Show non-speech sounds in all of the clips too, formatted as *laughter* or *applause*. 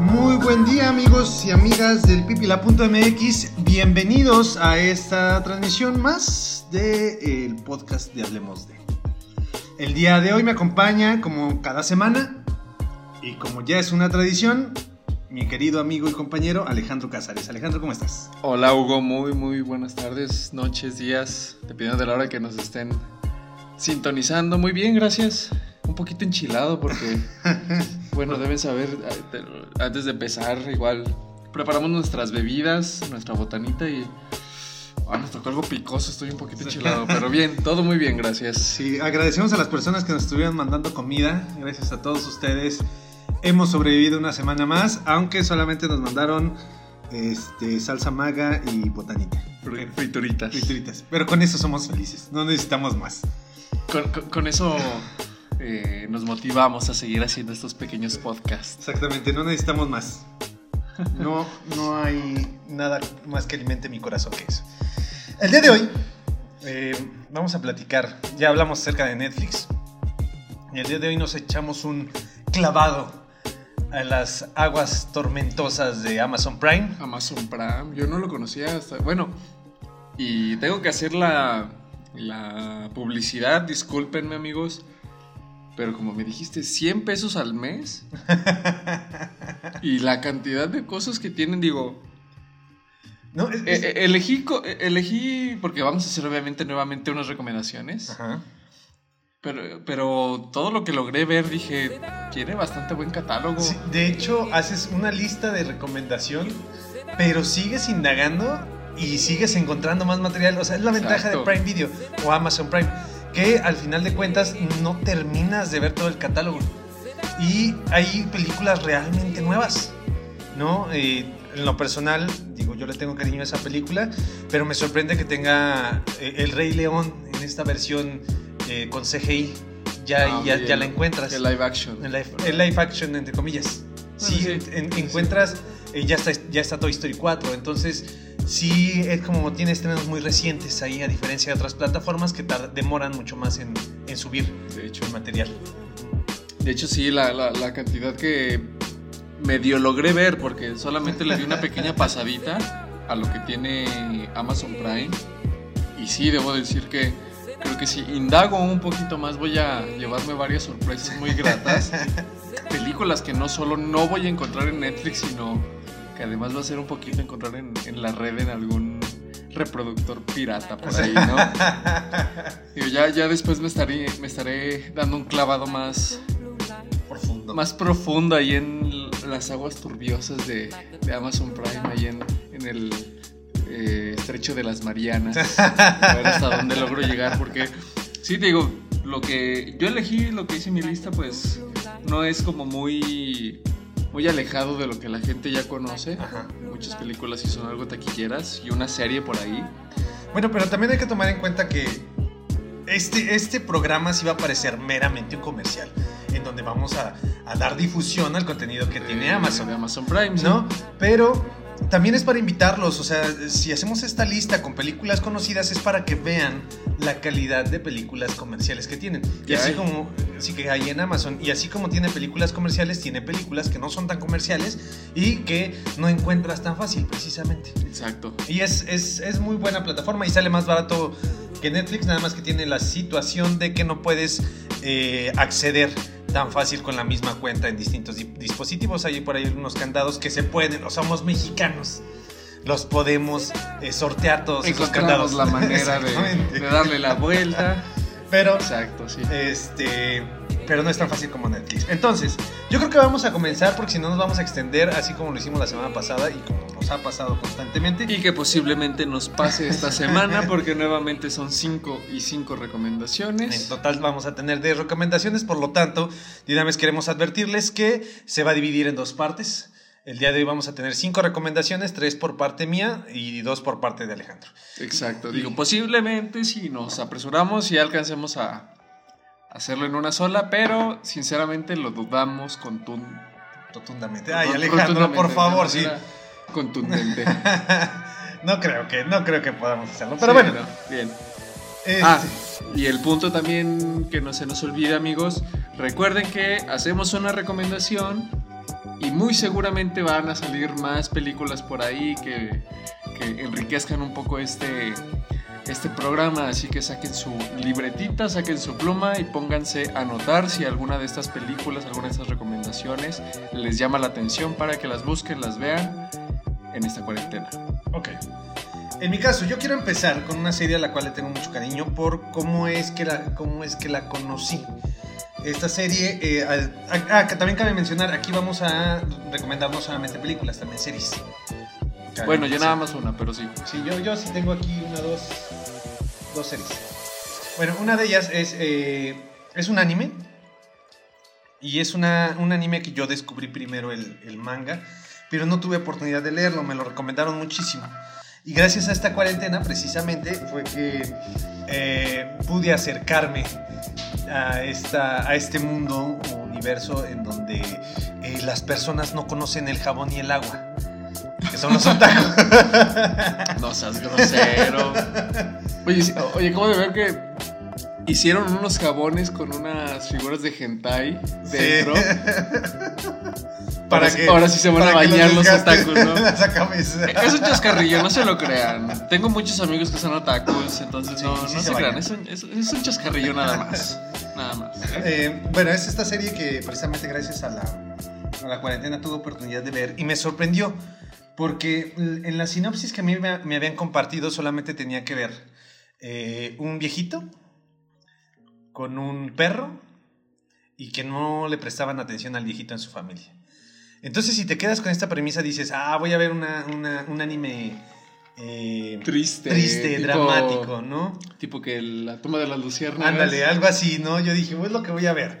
Muy buen día amigos y amigas del pipila.mx, bienvenidos a esta transmisión más del podcast de Hablemos de. El día de hoy me acompaña como cada semana y como ya es una tradición, mi querido amigo y compañero Alejandro Casares. Alejandro, ¿cómo estás? Hola Hugo, muy muy buenas tardes, noches, días, dependiendo de la hora que nos estén sintonizando. Muy bien, gracias. Un poquito enchilado porque, *laughs* bueno, deben saber, antes de empezar, igual preparamos nuestras bebidas, nuestra botanita y... Ah, nos tocó algo picoso, estoy un poquito enchilado, pero bien, *laughs* todo muy bien, gracias. Sí, agradecemos a las personas que nos estuvieron mandando comida, gracias a todos ustedes. Hemos sobrevivido una semana más, aunque solamente nos mandaron este, salsa maga y botanita. Frituritas. Frituritas. Pero con eso somos felices, no necesitamos más. Con, con- con eso eh, nos motivamos a seguir haciendo estos pequeños podcasts. Exactamente, no necesitamos más. No, no hay nada más que alimente mi corazón que eso. El día de hoy eh, vamos a platicar, ya hablamos acerca de Netflix. Y el día de hoy nos echamos un clavado a las aguas tormentosas de Amazon Prime. Amazon Prime, yo no lo conocía hasta... Bueno, y tengo que hacer la, la publicidad, discúlpenme amigos, pero como me dijiste, 100 pesos al mes. *laughs* y la cantidad de cosas que tienen, digo, No, es- eh, es- eh, elegí, eh, elegí, porque vamos a hacer obviamente nuevamente unas recomendaciones, Ajá. pero, pero todo lo que logré ver dije, tiene bastante buen catálogo. Sí, de hecho, haces una lista de recomendación, pero sigues indagando y sigues encontrando más material. O sea, es la ventaja de. Prime Video o Amazon Prime, que al final de cuentas no terminas de ver todo el catálogo. Y hay películas realmente nuevas, ¿no? Eh, en lo personal, digo, yo le tengo cariño a esa película, pero me sorprende que tenga eh, El Rey León en esta versión eh, con CGI. Ya, Ah, ya, ya la encuentras. El live action. El live, el live action, entre comillas. Sí, Bueno, sí. en- encuentras, eh, ya, está, ya está Toy Story 4, entonces sí es como tiene estrenos muy recientes ahí, a diferencia de otras plataformas que demoran mucho más en, en subir De hecho. el material. De hecho, sí, la, la- la cantidad que medio logré ver, porque solamente le di una pequeña pasadita a lo que tiene Amazon Prime. Y sí, debo decir que creo que si indago un poquito más voy a llevarme varias sorpresas muy gratas. *laughs* Películas que no solo no voy a encontrar en Netflix, sino que además va a ser un poquito encontrar en, en la red en algún reproductor pirata por ahí, ¿no? *laughs* Digo, ya, ya después me estaré, me estaré dando un clavado más, Profundo. más profundo ahí en las aguas turbiosas de, de Amazon Prime, ahí en, en el eh, estrecho de las Marianas. *laughs* A ver hasta dónde logro llegar, porque sí, te digo, lo que yo elegí, lo que hice en mi lista, pues no es como muy, muy alejado de lo que la gente ya conoce. Ajá. Muchas películas sí son algo taquilleras y una serie por ahí. Bueno, pero también hay que tomar en cuenta que este, este programa sí va a parecer meramente un comercial, en donde vamos a, a dar difusión al contenido que tiene Eh, Amazon. De Amazon Prime, sí. ¿no? Pero también es para invitarlos, o sea, si hacemos esta lista con películas conocidas es para que vean la calidad de películas comerciales que tienen. Y así hay. como, sí que hay en Amazon, y así como tiene películas comerciales, tiene películas que no son tan comerciales y que no encuentras tan fácil, precisamente. Exacto. Y es, es, es muy buena plataforma y sale más barato que Netflix, nada más que tiene la situación de que no puedes eh, acceder tan fácil con la misma cuenta en distintos di- dispositivos. Hay por ahí unos candados que se pueden, o somos mexicanos, los podemos eh, sortear todos esos candados. La manera de, *laughs* de darle la vuelta. Pero Exacto, sí. este, pero no es tan fácil como Netflix. Entonces, yo creo que vamos a comenzar porque si no nos vamos a extender así como lo hicimos la semana pasada y como nos ha pasado constantemente. Y que posiblemente nos pase esta *laughs* semana porque nuevamente son 5 y 5 En recomendaciones. total vamos a tener 10 recomendaciones, por lo tanto, de una vez queremos advertirles que se va a dividir en dos partes. El día de hoy vamos a tener cinco recomendaciones, tres por parte mía y dos por parte de Alejandro. Exacto. Digo, posiblemente si nos apresuramos y alcancemos a hacerlo en una sola, pero sinceramente lo dudamos contun- Rotundamente. Ay, Alejandro, por favor, sí. Contundente. *laughs* no creo que, no creo que podamos hacerlo. Pero Sí, bueno. no, bien. este, Ah, y el punto también que no se nos olvide, amigos, Recuerden que hacemos una recomendación y muy seguramente van a salir más películas por ahí que, que enriquezcan un poco este, este programa, así que saquen su libretita, saquen su pluma y pónganse a anotar si alguna de estas películas, alguna de estas recomendaciones les llama la atención para que las busquen, las vean en esta cuarentena. Ok. En mi caso, yo quiero empezar con una serie a la cual le tengo mucho cariño por cómo es que la, cómo es que la conocí. Esta serie, eh, ah, que también cabe mencionar, aquí vamos a recomendar no solamente películas, también series. Bueno, yo nada más una, pero sí. Sí, yo, yo sí tengo aquí una, dos, dos series. Bueno, una de ellas es, eh, es un anime. Y es una, un anime que yo descubrí primero el, el manga, pero no tuve oportunidad de leerlo, me lo recomendaron muchísimo. Y gracias a esta cuarentena, precisamente, fue que eh, pude acercarme a, esta, a este mundo, universo, en donde eh, las personas no conocen el jabón y el agua. Que son los otakus. *laughs* No seas grosero. Oye, oye, ¿cómo de ver que hicieron unos jabones con unas figuras de hentai dentro? *laughs* Para que, ahora sí se van a bañar los, otakus, ¿no? Es un chascarrillo, no se lo crean. Tengo muchos amigos que son otakus, entonces no, no se, crean. Es un, es, un, chascarrillo nada más. Nada más. Eh, bueno, es esta serie que precisamente gracias a la, a la cuarentena tuve oportunidad de ver y me sorprendió. Porque en la sinopsis que a mí me, habían compartido solamente tenía que ver eh, un viejito con un perro y que no le prestaban atención al viejito en su familia. Entonces, si te quedas con esta premisa, dices, ah, voy a ver una, un anime eh, triste, triste dramático, ¿no? Tipo que la toma de las luciérnagas. Ándale, algo así, ¿no? Yo dije, pues lo que voy a ver.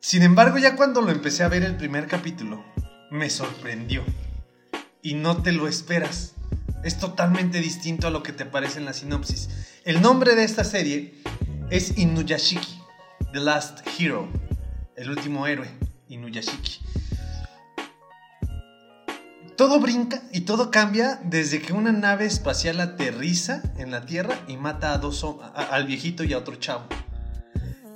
Sin embargo, ya cuando lo empecé a ver el primer capítulo, me sorprendió. Y no te lo esperas. Es totalmente distinto a lo que te parece en la sinopsis. El nombre de esta serie es Inuyashiki, The Last Hero, el último héroe, Inuyashiki todo brinca y todo cambia desde que una nave espacial aterriza en la Tierra y mata a dos, al viejito y a otro chavo.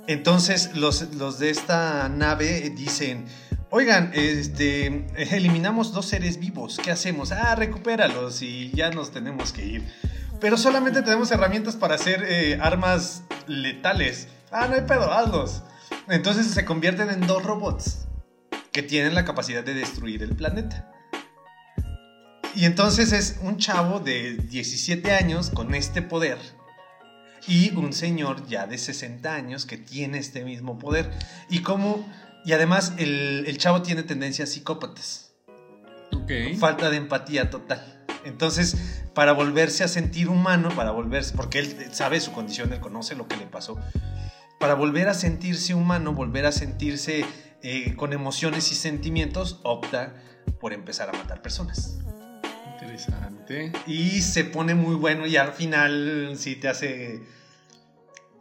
Entonces los, los de esta nave dicen, oigan, este, eliminamos dos seres vivos, ¿qué hacemos? Ah, recupéralos y ya nos tenemos que ir. Pero solamente tenemos herramientas para hacer eh, armas letales. Ah, no hay pedo, hazlos. Entonces se convierten en dos robots que tienen la capacidad de destruir el planeta. Y entonces es un chavo de 17 años con este poder y un señor ya de 60 años que tiene este mismo poder. Y como, y además el, el chavo tiene tendencias psicópatas. Falta de empatía total. Entonces, para volverse a sentir humano, para volverse, porque él sabe su condición, él conoce lo que le pasó, para volver a sentirse humano, volver a sentirse eh, con emociones y sentimientos, opta por empezar a matar personas. Interesante. Y se pone muy bueno y al final sí te hace...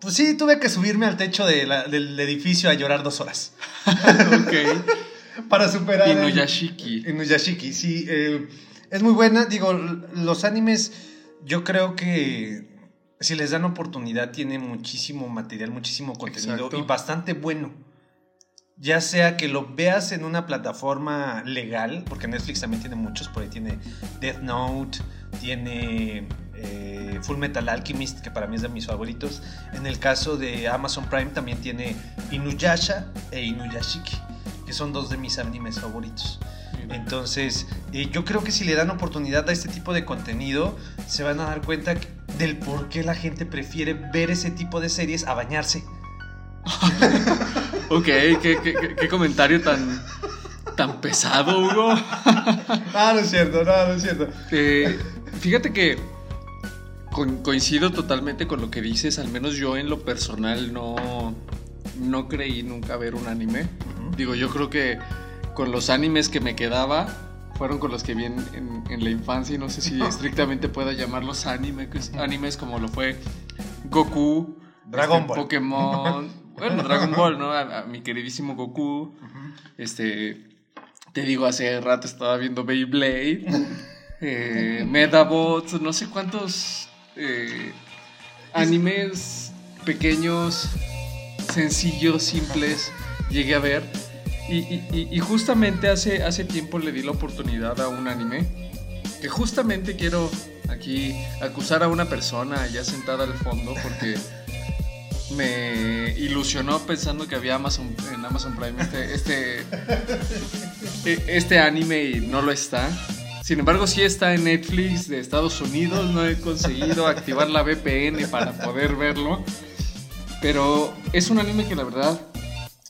Pues sí, tuve que subirme al techo del edificio a llorar dos horas. *laughs* ok. Para superar... Inuyashiki. Inuyashiki, sí. Eh, es muy buena. Digo, los animes, yo creo que si les dan oportunidad, tiene muchísimo material, muchísimo contenido y bastante bueno ya sea que lo veas en una plataforma legal, porque Netflix también tiene muchos, por ahí tiene Death Note, tiene eh, Full Metal Alchemist, que para mí es de mis favoritos. En el caso de Amazon Prime también tiene Inuyasha e Inuyashiki, que son dos de mis animes favoritos. Entonces, eh, yo creo que si le dan oportunidad a este tipo de contenido, se van a dar cuenta del por qué la gente prefiere ver ese tipo de series a bañarse. *laughs* ok, ¿qué, comentario tan, tan pesado, Hugo. *laughs* ah, no es cierto, no, no es cierto. Eh, fíjate que coincido totalmente con lo que dices, al menos yo en lo personal no, no creí nunca ver un anime. Digo, yo creo que con los animes que me quedaba fueron con los que vi en, la infancia y no sé si *laughs* estrictamente pueda llamarlos anime, animes como lo fue Goku, Dragon este, Ball, Pokémon. Bueno, Dragon Ball, ¿no? A, mi queridísimo Goku. Este. Te digo, hace rato estaba viendo Beyblade. *laughs* eh, Medabots, no sé cuántos eh, animes pequeños sencillos, simples, llegué a ver. Y, y- y justamente hace, hace tiempo le di la oportunidad a un anime que justamente quiero aquí acusar a una persona ya sentada al fondo porque me ilusionó pensando que había Amazon, en Amazon Prime este, este, e- este anime y no lo está. Sin embargo, sí está en Netflix de Estados Unidos. No he conseguido activar la VPN para poder verlo. Pero es un anime que la verdad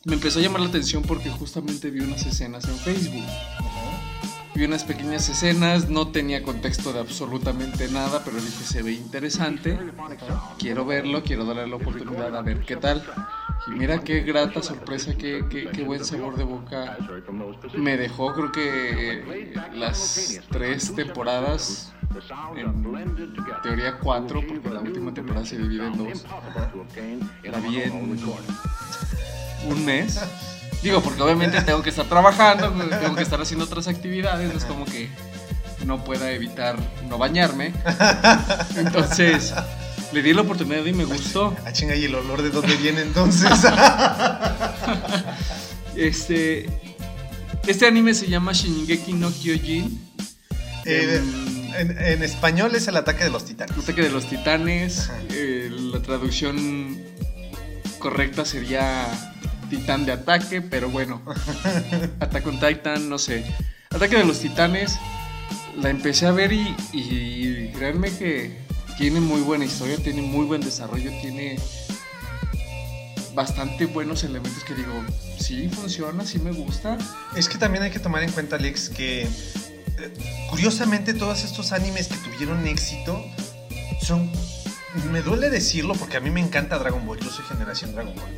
me empezó a llamar la atención porque justamente vi unas escenas en Facebook. Vi unas pequeñas escenas, no tenía contexto de absolutamente nada, pero dije se ve interesante. Quiero verlo, quiero darle la oportunidad a ver qué tal. Y mira qué grata sorpresa, qué, qué- qué buen sabor de boca me dejó. Creo que eh, las tres temporadas, en teoría cuatro, porque la última temporada se divide en dos. La vi en un mes. Digo, porque obviamente tengo que estar trabajando, tengo que estar haciendo otras actividades, no es como que no pueda evitar no bañarme. Entonces, le di la oportunidad y me gustó. Ah, chinga, ¿y el olor de dónde viene entonces? *laughs* Este, este anime se llama Shingeki no Kyojin. Eh, Em, en, en español es el ataque de los titanes. Ataque de los titanes. Eh, la traducción correcta sería Titán de ataque, pero bueno. *laughs* Attack on Titan, no sé. Ataque de los titanes. La empecé a ver y, y créanme que tiene muy buena historia, tiene muy buen desarrollo, tiene bastante buenos elementos que digo, sí funciona, sí me gusta. Es que también hay que tomar en cuenta, Alex, que eh, curiosamente todos estos animes que tuvieron éxito son. Me duele decirlo porque a mí me encanta Dragon Ball, yo soy generación Dragon Ball.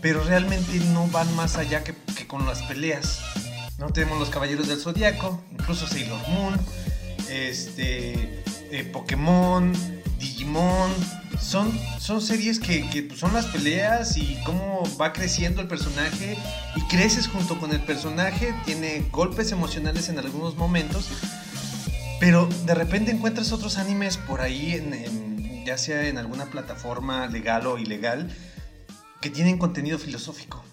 Pero realmente no van más allá que, con las peleas. No tenemos los Caballeros del Zodiaco, incluso Sailor Moon, este, eh, Pokémon, Digimon. Son, son series que, pues, son las peleas y cómo va creciendo el personaje y creces junto con el personaje. Tiene golpes emocionales en algunos momentos. Pero de repente encuentras otros animes por ahí, ya sea en alguna plataforma legal o ilegal, que tienen contenido filosófico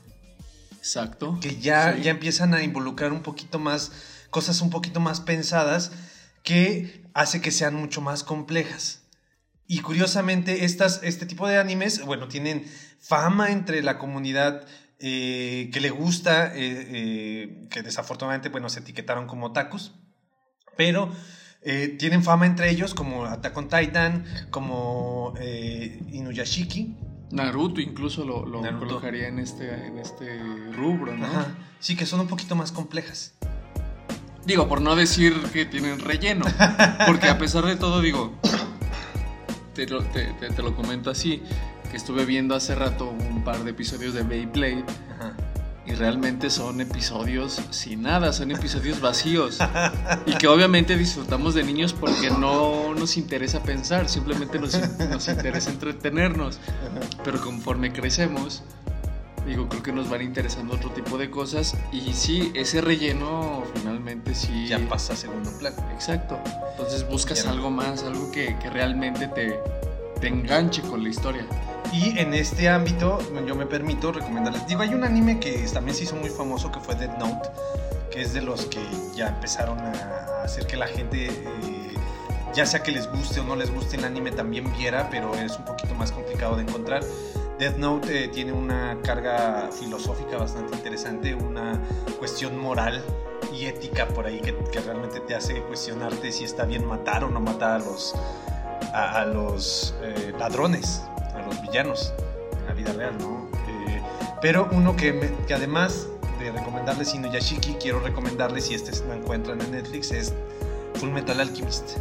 Exacto. que ya, Sí. ya empiezan a involucrar un poquito más, cosas un poquito más pensadas, que hace que sean mucho más complejas. Y curiosamente, estas, este tipo de animes, bueno, tienen fama entre la comunidad eh, que le gusta, eh, eh, que desafortunadamente, bueno, se etiquetaron como tacos, pero tienen fama entre ellos como Attack on Titan, como Inuyashiki. Naruto incluso lo, lo Naruto. colocaría en este, en este rubro, ¿no? Ajá. Sí, que son un poquito más complejas. Digo, por no decir que tienen relleno. Porque a *laughs* pesar de todo, digo, te lo, te- te- te lo comento así, que estuve viendo hace rato un par de episodios de Beyblade Ajá. Y realmente son episodios sin nada, son episodios vacíos. *laughs* Y que obviamente disfrutamos de niños porque no nos interesa pensar, simplemente nos, nos interesa entretenernos. Pero conforme crecemos, digo, creo que nos van interesando otro tipo de cosas. Y sí, ese relleno finalmente sí. Ya pasa a segundo plano. Exacto. Entonces buscas algo más, algo que, que realmente te, te enganche con la historia. Y en este ámbito, yo me permito recomendarles. Digo, hay un anime que también se hizo muy famoso que fue Dead Note, que es de los que ya empezaron a hacer que la gente, eh, ya sea que les guste o no les guste el anime, también viera, pero es un poquito más complicado de encontrar. Death Note eh, tiene una carga filosófica bastante interesante, una cuestión moral y ética por ahí que, que realmente te hace cuestionarte si está bien matar o no matar a los, a, a los eh, ladrones, los villanos en la vida real, ¿no? Eh, pero uno que, me- que además de recomendarles Inuyashiki, quiero recomendarles, si este lo encuentran en Netflix, es Full Metal Alchemist.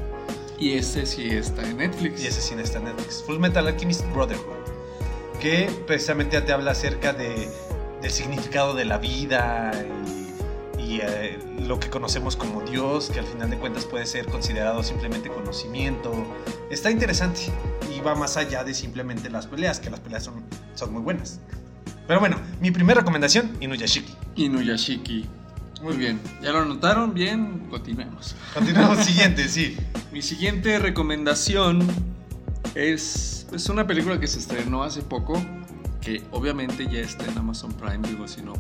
Y ese sí está en Netflix. Y ese sí está en Netflix. Full Metal Alchemist Brotherhood. Que precisamente te habla acerca de, del significado de la vida y, y, eh, lo que conocemos como Dios, que al final de cuentas puede ser considerado simplemente conocimiento. Está interesante va más allá de simplemente las peleas, que las peleas son, son muy buenas. Pero bueno, mi primera recomendación, Inuyashiki. Inuyashiki. Muy bien. ¿Ya lo anotaron? Bien, continuemos. Continuamos *laughs* siguiente, sí. Mi siguiente recomendación es, es una película que se estrenó hace poco que obviamente ya está en Amazon Prime, digo, si no,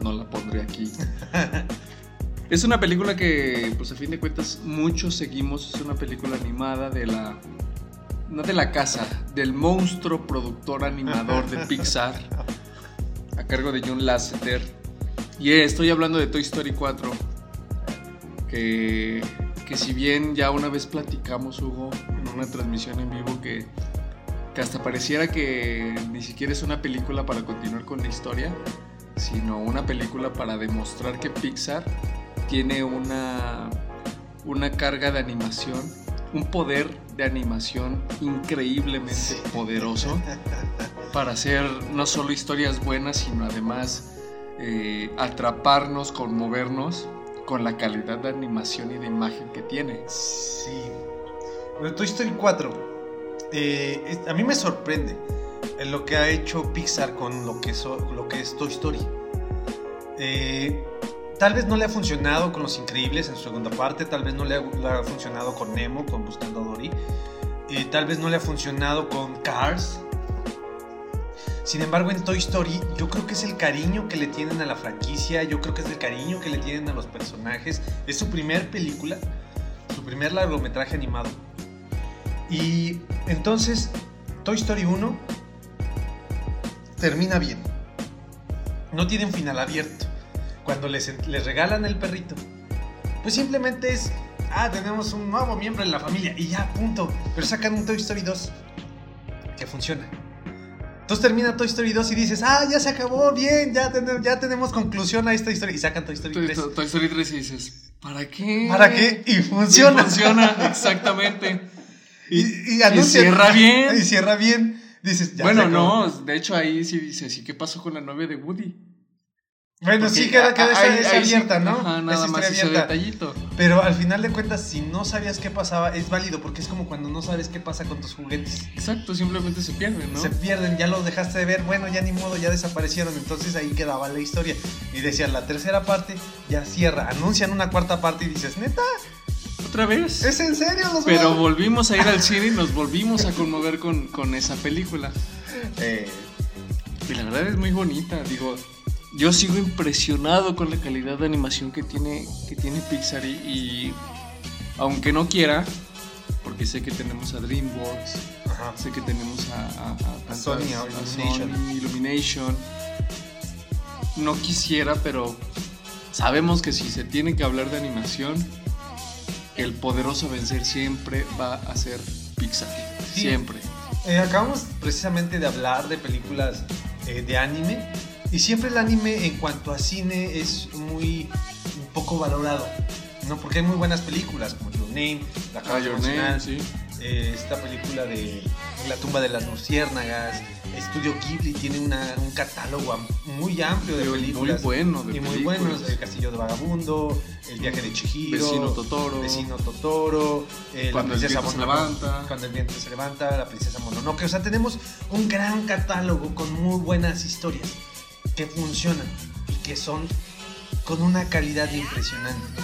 no la pondré aquí. *laughs* es una película que, pues a fin de cuentas, muchos seguimos. Es una película animada de la. No de la casa, del monstruo productor animador de *laughs* Pixar, a cargo de John Lasseter. Y estoy hablando de Toy Story 4, que, que si bien ya una vez platicamos, Hugo, en una transmisión en vivo, que que hasta pareciera que ni siquiera es una película para continuar con la historia, sino una película para demostrar que Pixar tiene una, una carga de animación, un poder de animación increíblemente poderoso para hacer no solo historias buenas, sino además eh, atraparnos, conmovernos con la calidad de animación y de imagen que tiene. Sí. Bueno, Toy Story 4 eh, a mí me sorprende lo que ha hecho Pixar con lo que, lo que es Toy Story. Eh, tal vez no le ha funcionado con Los Increíbles en su segunda parte, tal vez no le ha, funcionado con Nemo, con Buscando a Dory, eh, tal vez no le ha funcionado con Cars. Sin embargo, en Toy Story yo creo que es el cariño que le tienen a la franquicia, yo creo que es el cariño que le tienen a los personajes. Es su primer película, su primer largometraje animado. Y entonces, Toy Story 1 termina bien. No tiene un final abierto. Cuando les, les regalan el perrito, pues simplemente es, ah, tenemos un nuevo miembro en la familia y ya, punto. Pero sacan un Toy Story 2 que funciona. Entonces termina Toy Story 2 y dices, ah, ya se acabó, bien, ya, ya tenemos conclusión a esta historia. Y sacan Toy Story 3. Toy, Story 3 y dices, ¿para qué? ¿Para qué? Y funciona. Y funciona, exactamente. Y, cierra bien. *laughs* Y cierra bien. Dices, bueno, no, de hecho ahí sí dice, sí, ¿qué pasó con la novia de Woody? Bueno, sí queda, queda esa, abierta, ¿no? Ajá, nada más ese detallito. Pero al final de cuentas, si no sabías qué pasaba, es válido, porque es como cuando no sabes qué pasa con tus juguetes. Exacto, simplemente se pierden, ¿no? Se pierden, ya los dejaste de ver, bueno, ya ni modo, ya desaparecieron, entonces ahí quedaba la historia. Y decían, la tercera parte ya cierra, anuncian una cuarta parte y dices, neta, otra vez. ¿Es en serio? Pero volvimos a ir al *laughs* cine y nos volvimos a conmover con, esa película. Eh, y la verdad es muy bonita. Digo, yo sigo impresionado con la calidad de animación que tiene, que tiene Pixar y, aunque no quiera, porque sé que tenemos a DreamWorks, sé que tenemos a, Sony, Illumination. No quisiera, pero sabemos que si se tiene que hablar de animación, el poderoso vencer siempre va a ser Pixar. Siempre. Eh, acabamos precisamente de hablar de películas eh, de anime y siempre el anime en cuanto a cine es muy poco valorado, ¿no? Porque hay muy buenas películas como Your Name, La Casa ah, sí. Eh, esta película de La tumba de las luciérnagas, Estudio Ghibli tiene un catálogo muy amplio de películas. Muy bueno, y muy buenos. El Castillo de Vagabundo, El viaje de Chihiro, Vecino Totoro, Vecino Totoro, eh, cuando La princesa el viento se levanta, cuando el viento se levanta, La princesa Mononoke. O sea, tenemos un gran catálogo con muy buenas historias que funcionan y que son con una calidad impresionante.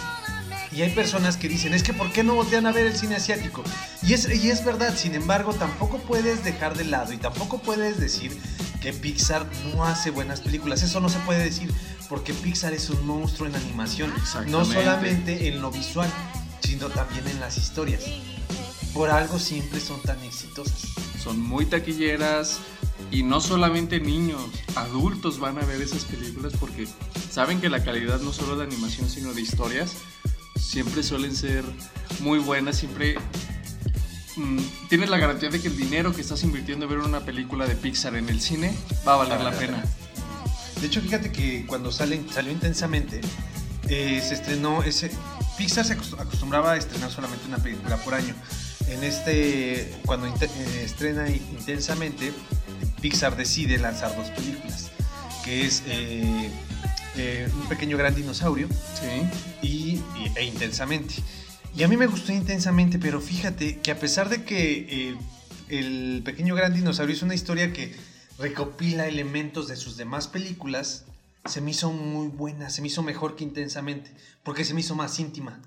Y hay personas que dicen, es que ¿por qué no voltean a ver el cine asiático? Y es, y es verdad, sin embargo, tampoco puedes dejar de lado y tampoco puedes decir que Pixar no hace buenas películas. Eso no se puede decir porque Pixar es un monstruo en animación, no solamente en lo visual, sino también en las historias. Por algo siempre son tan exitosas. Son muy taquilleras y no solamente niños, adultos van a ver esas películas porque saben que la calidad no solo de animación, sino de historias siempre suelen ser muy buenas, siempre mm, tienes la garantía de que el dinero que estás invirtiendo en ver una película de Pixar en el cine va a valer la pena. De hecho, fíjate que cuando salen, salió intensamente, eh, se estrenó ese. Pixar se acostumbraba a estrenar solamente una película por año. En este, cuando eh, estrena intensamente, Pixar decide lanzar dos películas, que es eh, eh, un pequeño gran dinosaurio y, e intensamente. Y a mí me gustó intensamente, pero fíjate que a pesar de que el pequeño gran dinosaurio es una historia que recopila elementos de sus demás películas, se me hizo muy buena, se me hizo mejor que intensamente, porque se me hizo más íntima,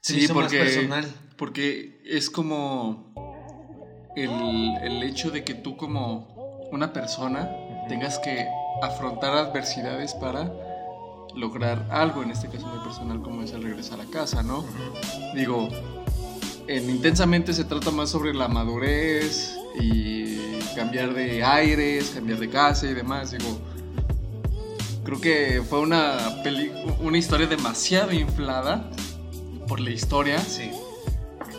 se me hizo más personal. Porque es como el, el hecho de que tú como una persona tengas que afrontar adversidades para lograr algo, en este caso muy personal, como es el regresar a casa, ¿no? Digo, en Intensamente se trata más sobre la madurez y cambiar de aires, cambiar de casa y demás. Digo, creo que fue una, una historia demasiado inflada por la historia. Sí.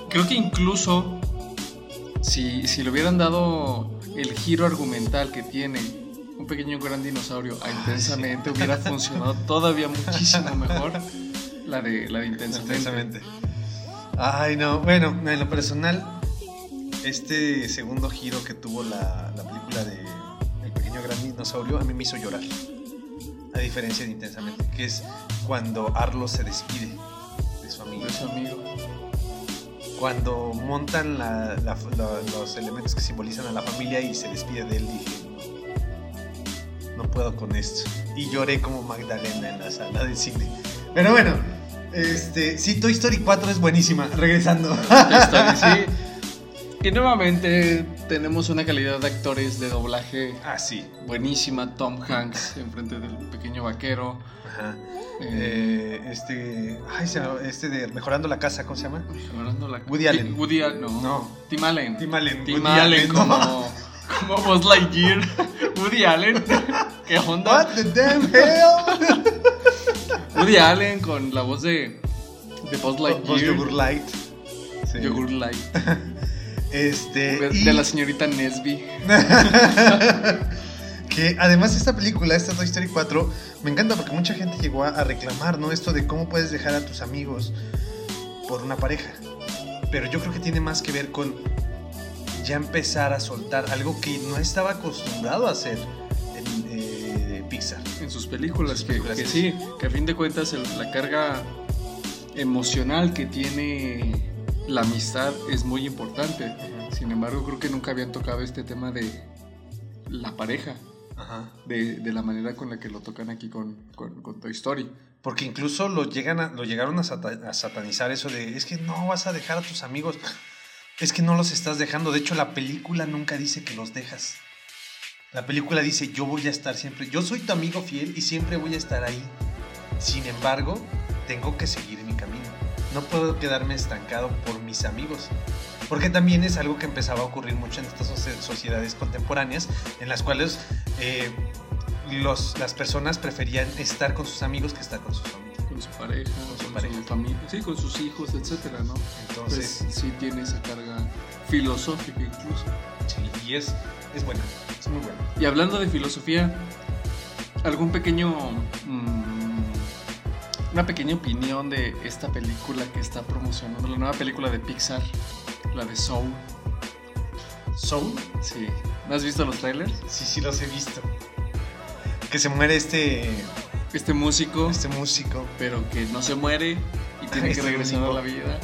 Creo que incluso si, si le hubieran dado el giro argumental que tiene un pequeño gran dinosaurio a intensamente, hubiera funcionado *laughs* todavía muchísimo mejor la de, la de intensamente. Intensamente. Ay, no. Bueno, en lo personal, este segundo giro que tuvo la, la película de El pequeño gran dinosaurio a mí me hizo llorar. A diferencia de Intensamente, que es cuando Arlo se despide de su amigo. De su amigo. Cuando montan la- la- la- los elementos que simbolizan a la familia y se despide de él, dije, no puedo con esto. Y lloré como Magdalena en la sala de cine. Pero bueno, este, sí, Toy Story 4 es buenísima. Regresando. Toy Story, sí. Y nuevamente tenemos una calidad de actores de doblaje Ah, sí. buenísima. Tom Hanks enfrente del pequeño vaquero. Ajá. Eh, este, ay, se llama- este de Mejorando la Casa, ¿cómo se llama? mejorando la- Woody Allen. Woody Allen, no. No. Tim Allen. Tim Allen. Tim Woody Allen como, ¿no? como Buzz Lightyear. *laughs* Woody Allen. *laughs* ¿Qué onda? What the damn hell? *laughs* Woody Allen con la voz de, de Buzz Lightyear. Vos Yogur Light. Sí. Yogur Light. Este. De, y- de la señorita Nesby. Que además esta película, esta Toy Story 4, me encanta porque mucha gente llegó a, reclamar, ¿no? Esto de cómo puedes dejar a tus amigos por una pareja. Pero yo creo que tiene más que ver con ya empezar a soltar algo que no estaba acostumbrado a hacer en eh, Pixar. en sus películas, En sus que, películas, que sí. sí, que a fin de cuentas el- la carga emocional que tiene la amistad es muy importante. Sin embargo, creo que nunca habían tocado este tema de la pareja, Ajá. de, de la manera con la que lo tocan aquí con, con, con Toy Story. Porque incluso lo, llegan a- lo llegaron a, sata- a satanizar eso de, es que no vas a dejar a tus amigos, es que no los estás dejando. De hecho, la película nunca dice que los dejas. La película dice, yo voy a estar siempre, yo soy tu amigo fiel y siempre voy a estar ahí. Sin embargo, tengo que seguir mi camino. No puedo quedarme estancado por mis amigos. Porque también es algo que empezaba a ocurrir mucho en estas socie- sociedades contemporáneas, en las cuales eh, los, las personas preferían estar con sus amigos que estar con sus familias. Con su pareja, con, su su, pareja. familia, sí, con sus hijos, etcétera, ¿no? Entonces, Pues sí tiene esa carga filosófica incluso. sí, y es, es buena, es muy buena. Y hablando de filosofía, ¿algún pequeño. mm, una pequeña opinión de esta película que está promocionando, la nueva película de Pixar, la de Soul? Soul, Sí. ¿No has visto los trailers? sí, sí los he visto. Que se muere este, Este músico, este músico. pero que no se muere y tiene que Este regresar a la vida.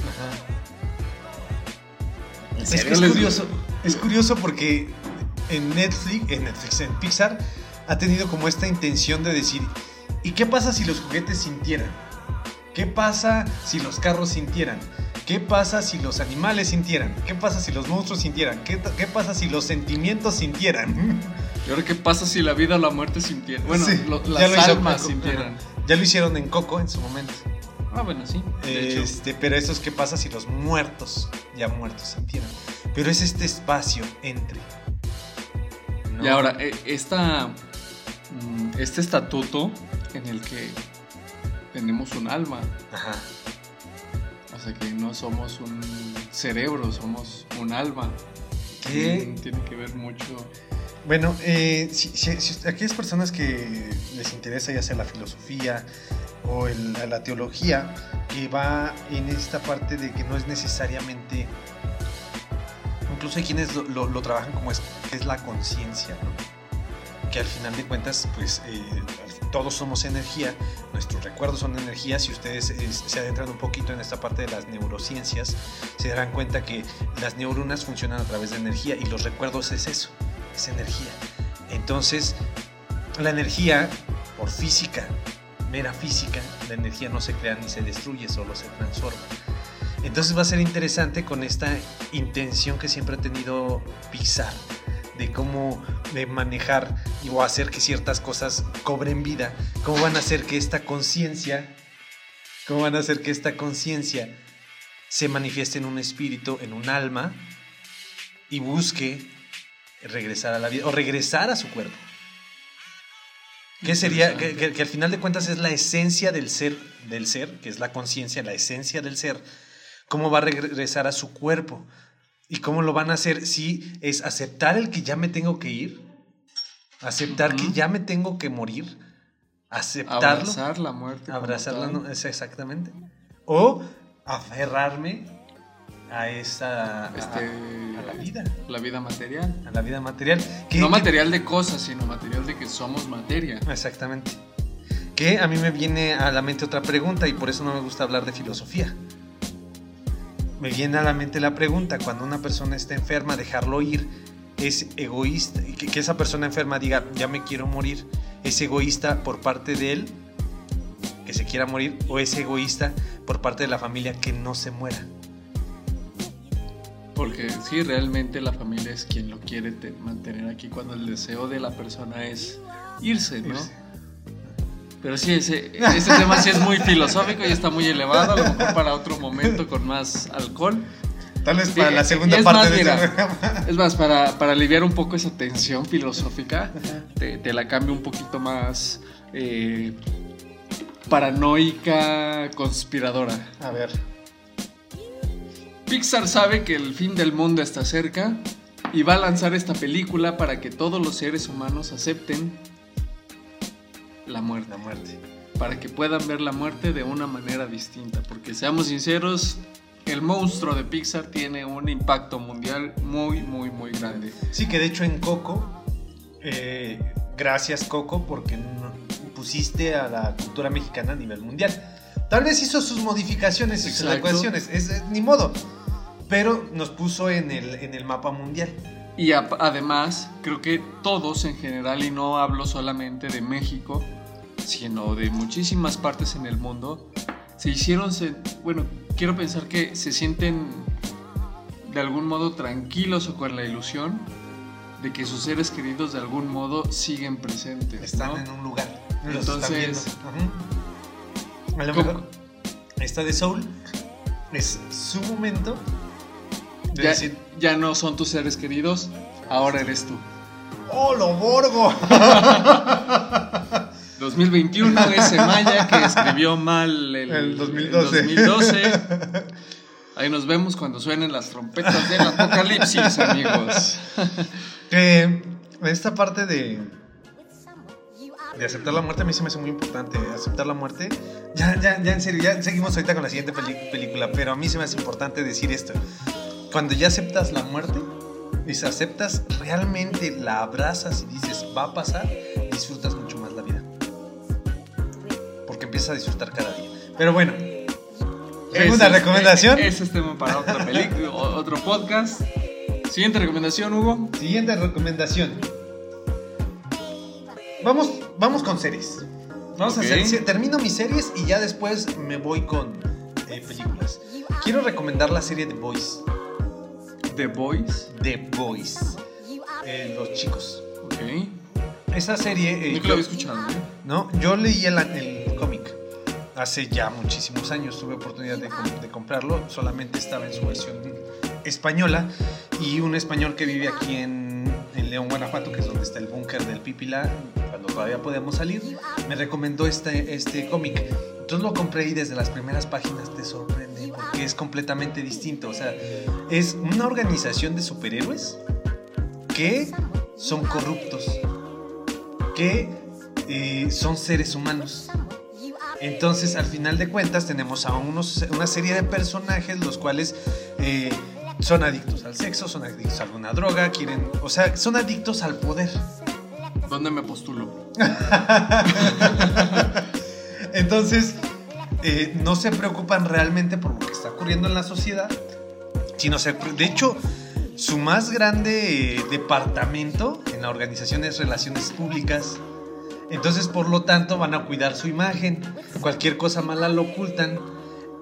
¿En Es, es curioso, es curioso porque en Netflix, en Netflix, en Pixar, ha tenido como esta intención de decir, ¿y qué pasa si los juguetes sintieran? ¿Qué pasa si los carros sintieran? ¿Qué pasa si los animales sintieran? ¿Qué pasa si los monstruos sintieran? ¿Qué, qué pasa si los sentimientos sintieran? *laughs* ¿Y ahora qué pasa si la vida o la muerte sintieran? Bueno, Sí, lo- las lo almas sintieran. *laughs* Ya lo hicieron en Coco en su momento. Ah, bueno, sí. Este, pero esto es qué pasa si los muertos, ya muertos, sintieran. Pero es este espacio entre. ¿no? Y ahora, eh, esta, mm, este estatuto en el que tenemos un alma, Ajá. o sea que no somos un cerebro, somos un alma. ¿Qué? Tiene que ver mucho. Bueno, eh, si, si- si aquellas personas que les interesa ya sea la filosofía o el- la teología, que va en esta parte de que no es necesariamente, incluso hay quienes lo, lo- lo trabajan como es, es la conciencia, ¿no? Que al final de cuentas, pues eh, todos somos energía, nuestros recuerdos son energía, si ustedes eh, se adentran un poquito en esta parte de las neurociencias, se darán cuenta que las neuronas funcionan a través de energía y los recuerdos es eso, es energía. Entonces, la energía, por física, mera física, la energía no se crea ni se destruye, solo se transforma. Entonces va a ser interesante con esta intención que siempre ha tenido Pixar, de cómo de manejar o hacer que ciertas cosas cobren vida, cómo van a hacer que esta conciencia, cómo van a hacer que esta conciencia se manifieste en un espíritu, en un alma y busque regresar a la vida o regresar a su cuerpo. ¿Qué sería? Que- que al final de cuentas es la esencia del ser, del ser, que es la conciencia, la esencia del ser. ¿Cómo va a regresar a su cuerpo? ¿Y cómo lo van a hacer? Si es aceptar el que ya me tengo que ir, aceptar que Ujú. ya me tengo que morir, aceptarlo, Abrazar la muerte. abrazarla, no, es exactamente. O aferrarme a esa a- Este, a, la vida, La vida material. a la vida material. Que- No que- material de cosas, sino material de que somos materia. Exactamente. Que a mí me viene a la mente otra pregunta y por eso no me gusta hablar de filosofía. Me viene a la mente la pregunta, cuando una persona está enferma, dejarlo ir es egoísta, que, que esa persona enferma diga, ya me quiero morir, es egoísta por parte de él, que se quiera morir, o es egoísta por parte de la familia que no se muera. Porque sí, realmente la familia es quien lo quiere te- mantener aquí cuando el deseo de la persona es irse, ¿no? Irse. Pero sí, ese, ese tema sí es muy filosófico y está muy elevado, a lo mejor para otro momento con más alcohol. Tal vez Sí, para la segunda es parte más, de mira, este programa. Es más, para, para aliviar un poco esa tensión filosófica, te, te la cambio un poquito más eh, paranoica, conspiradora. A ver. Pixar sabe que el fin del mundo está cerca y va a lanzar esta película para que todos los seres humanos acepten la muerte, La muerte. para que puedan ver la muerte de una manera distinta, porque seamos sinceros, el monstruo de Pixar tiene un impacto mundial muy, muy, muy grande. Sí, que de hecho en Coco, eh, gracias Coco, porque pusiste a la cultura mexicana a nivel mundial. Tal vez hizo sus modificaciones y sus adecuaciones, es, es- ni modo, pero nos puso en el, en el mapa mundial. Y a- además, creo que todos en general, y no hablo solamente de México, sino de muchísimas partes en el mundo, se hicieron, se- bueno, quiero pensar que se sienten de algún modo tranquilos o con la ilusión de que sus seres queridos de algún modo siguen presentes. Están ¿no? en un lugar. los Entonces-. A lo ¿Cómo? mejor esta de Soul es su momento de ya, decir, ya no son tus seres queridos, ahora eres tú. ¡Oh, lo borgo! *laughs* 2021, ese Maya que escribió mal el, El 2012. el 2012. Ahí nos vemos cuando suenen las trompetas del apocalipsis, amigos. Eh, esta parte de, de aceptar la muerte a mí se me hace muy importante. Aceptar la muerte. Ya, ya, ya en serio, ya seguimos ahorita con la siguiente película, pero a mí se me hace importante decir esto. Cuando ya aceptas la muerte, y si aceptas, realmente la abrazas y dices, va a pasar, disfrutas A disfrutar cada día. Pero bueno, ¿alguna Ese es- recomendación? Ese es tema para otra película, *laughs* otro podcast. Siguiente recomendación, Hugo. Siguiente recomendación. Vamos, vamos con series. Vamos a hacer, termino mis series y ya después me voy con eh, películas. Quiero recomendar la serie The Boys. The Boys. The Boys. Eh, los chicos. Ok. Esa serie. eh, Nunca lo yo, había escuchado. ¿eh? ¿no? yo leí el, el cómic hace ya muchísimos años. Tuve oportunidad de, com- de comprarlo. Solamente estaba en su versión española. Y un español que vive aquí en, en León, Guanajuato, que es donde está el búnker del Pipila, cuando todavía podemos salir, me recomendó este, este cómic. Entonces lo compré y desde las primeras páginas te sorprende porque es completamente distinto. O sea, es una organización de superhéroes que son corruptos, que eh, son seres humanos. Entonces, al final de cuentas, tenemos a unos, una serie de personajes los cuales eh, son adictos al sexo, son adictos a alguna droga, quieren, o sea, son adictos al poder. ¿Dónde me postulo? *laughs* Entonces, eh, no se preocupan realmente por lo que está ocurriendo en la sociedad, sino se, de hecho, su más grande eh, departamento en la organización es relaciones públicas. Entonces, por lo tanto, van a cuidar su imagen. Cualquier cosa mala lo ocultan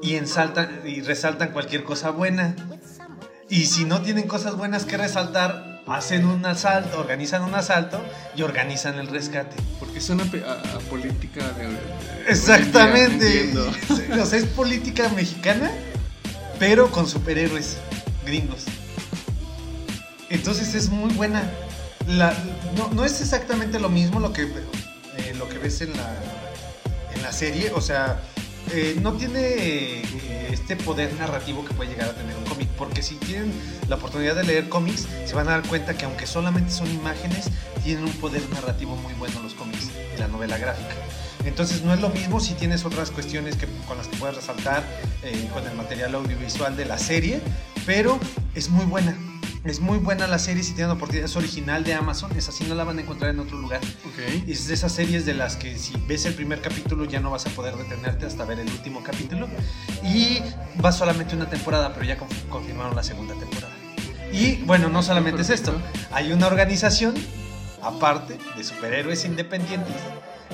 y ensaltan y resaltan cualquier cosa buena. Y si no tienen cosas buenas que resaltar, hacen un asalto, organizan un asalto y organizan el rescate. Porque es una pe- a- a política de. Exactamente. día, *laughs* o sea, es política mexicana, pero con superhéroes gringos. Entonces es muy buena. La- no, no es exactamente lo mismo lo que, lo que ves en la, en la serie. O sea, eh, no tiene eh, este poder narrativo que puede llegar a tener un cómic. Porque si tienen la oportunidad de leer cómics, se van a dar cuenta que aunque solamente son imágenes, tienen un poder narrativo muy bueno los cómics y la novela gráfica. Entonces no es lo mismo si tienes otras cuestiones que, con las que puedes resaltar eh, con el material audiovisual de la serie, pero es muy buena. Es muy buena la serie si tienen oportunidad. Es original de Amazon, es así, no la van a encontrar en otro lugar. Ok. Es de esas series de las que si ves el primer capítulo ya no vas a poder detenerte hasta ver el último capítulo. Y va solamente una temporada, pero ya conf- confirmaron la segunda temporada. Y bueno, no solamente es esto. Hay una organización, aparte, de superhéroes independientes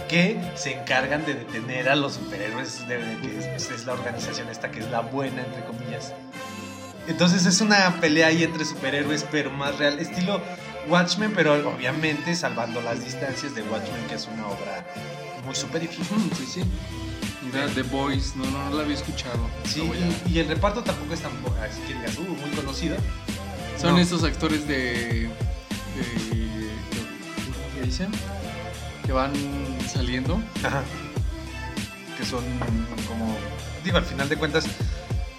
que se encargan de detener a los superhéroes, de, de- que es, es la organización esta que es la buena, entre comillas. Entonces es una pelea ahí entre superhéroes, pero más real, estilo Watchmen, pero obviamente salvando las distancias de Watchmen, que es una obra muy superior. Ujú, Sí, sí. Mira, The Boys, no, no, no la había escuchado. Sí, a- y, el reparto tampoco es tan, así que digas, uh, muy conocido. Son No. estos actores de. de ¿Cómo se dicen? Que van saliendo. Ajá. Que son como. Digo, al final de cuentas,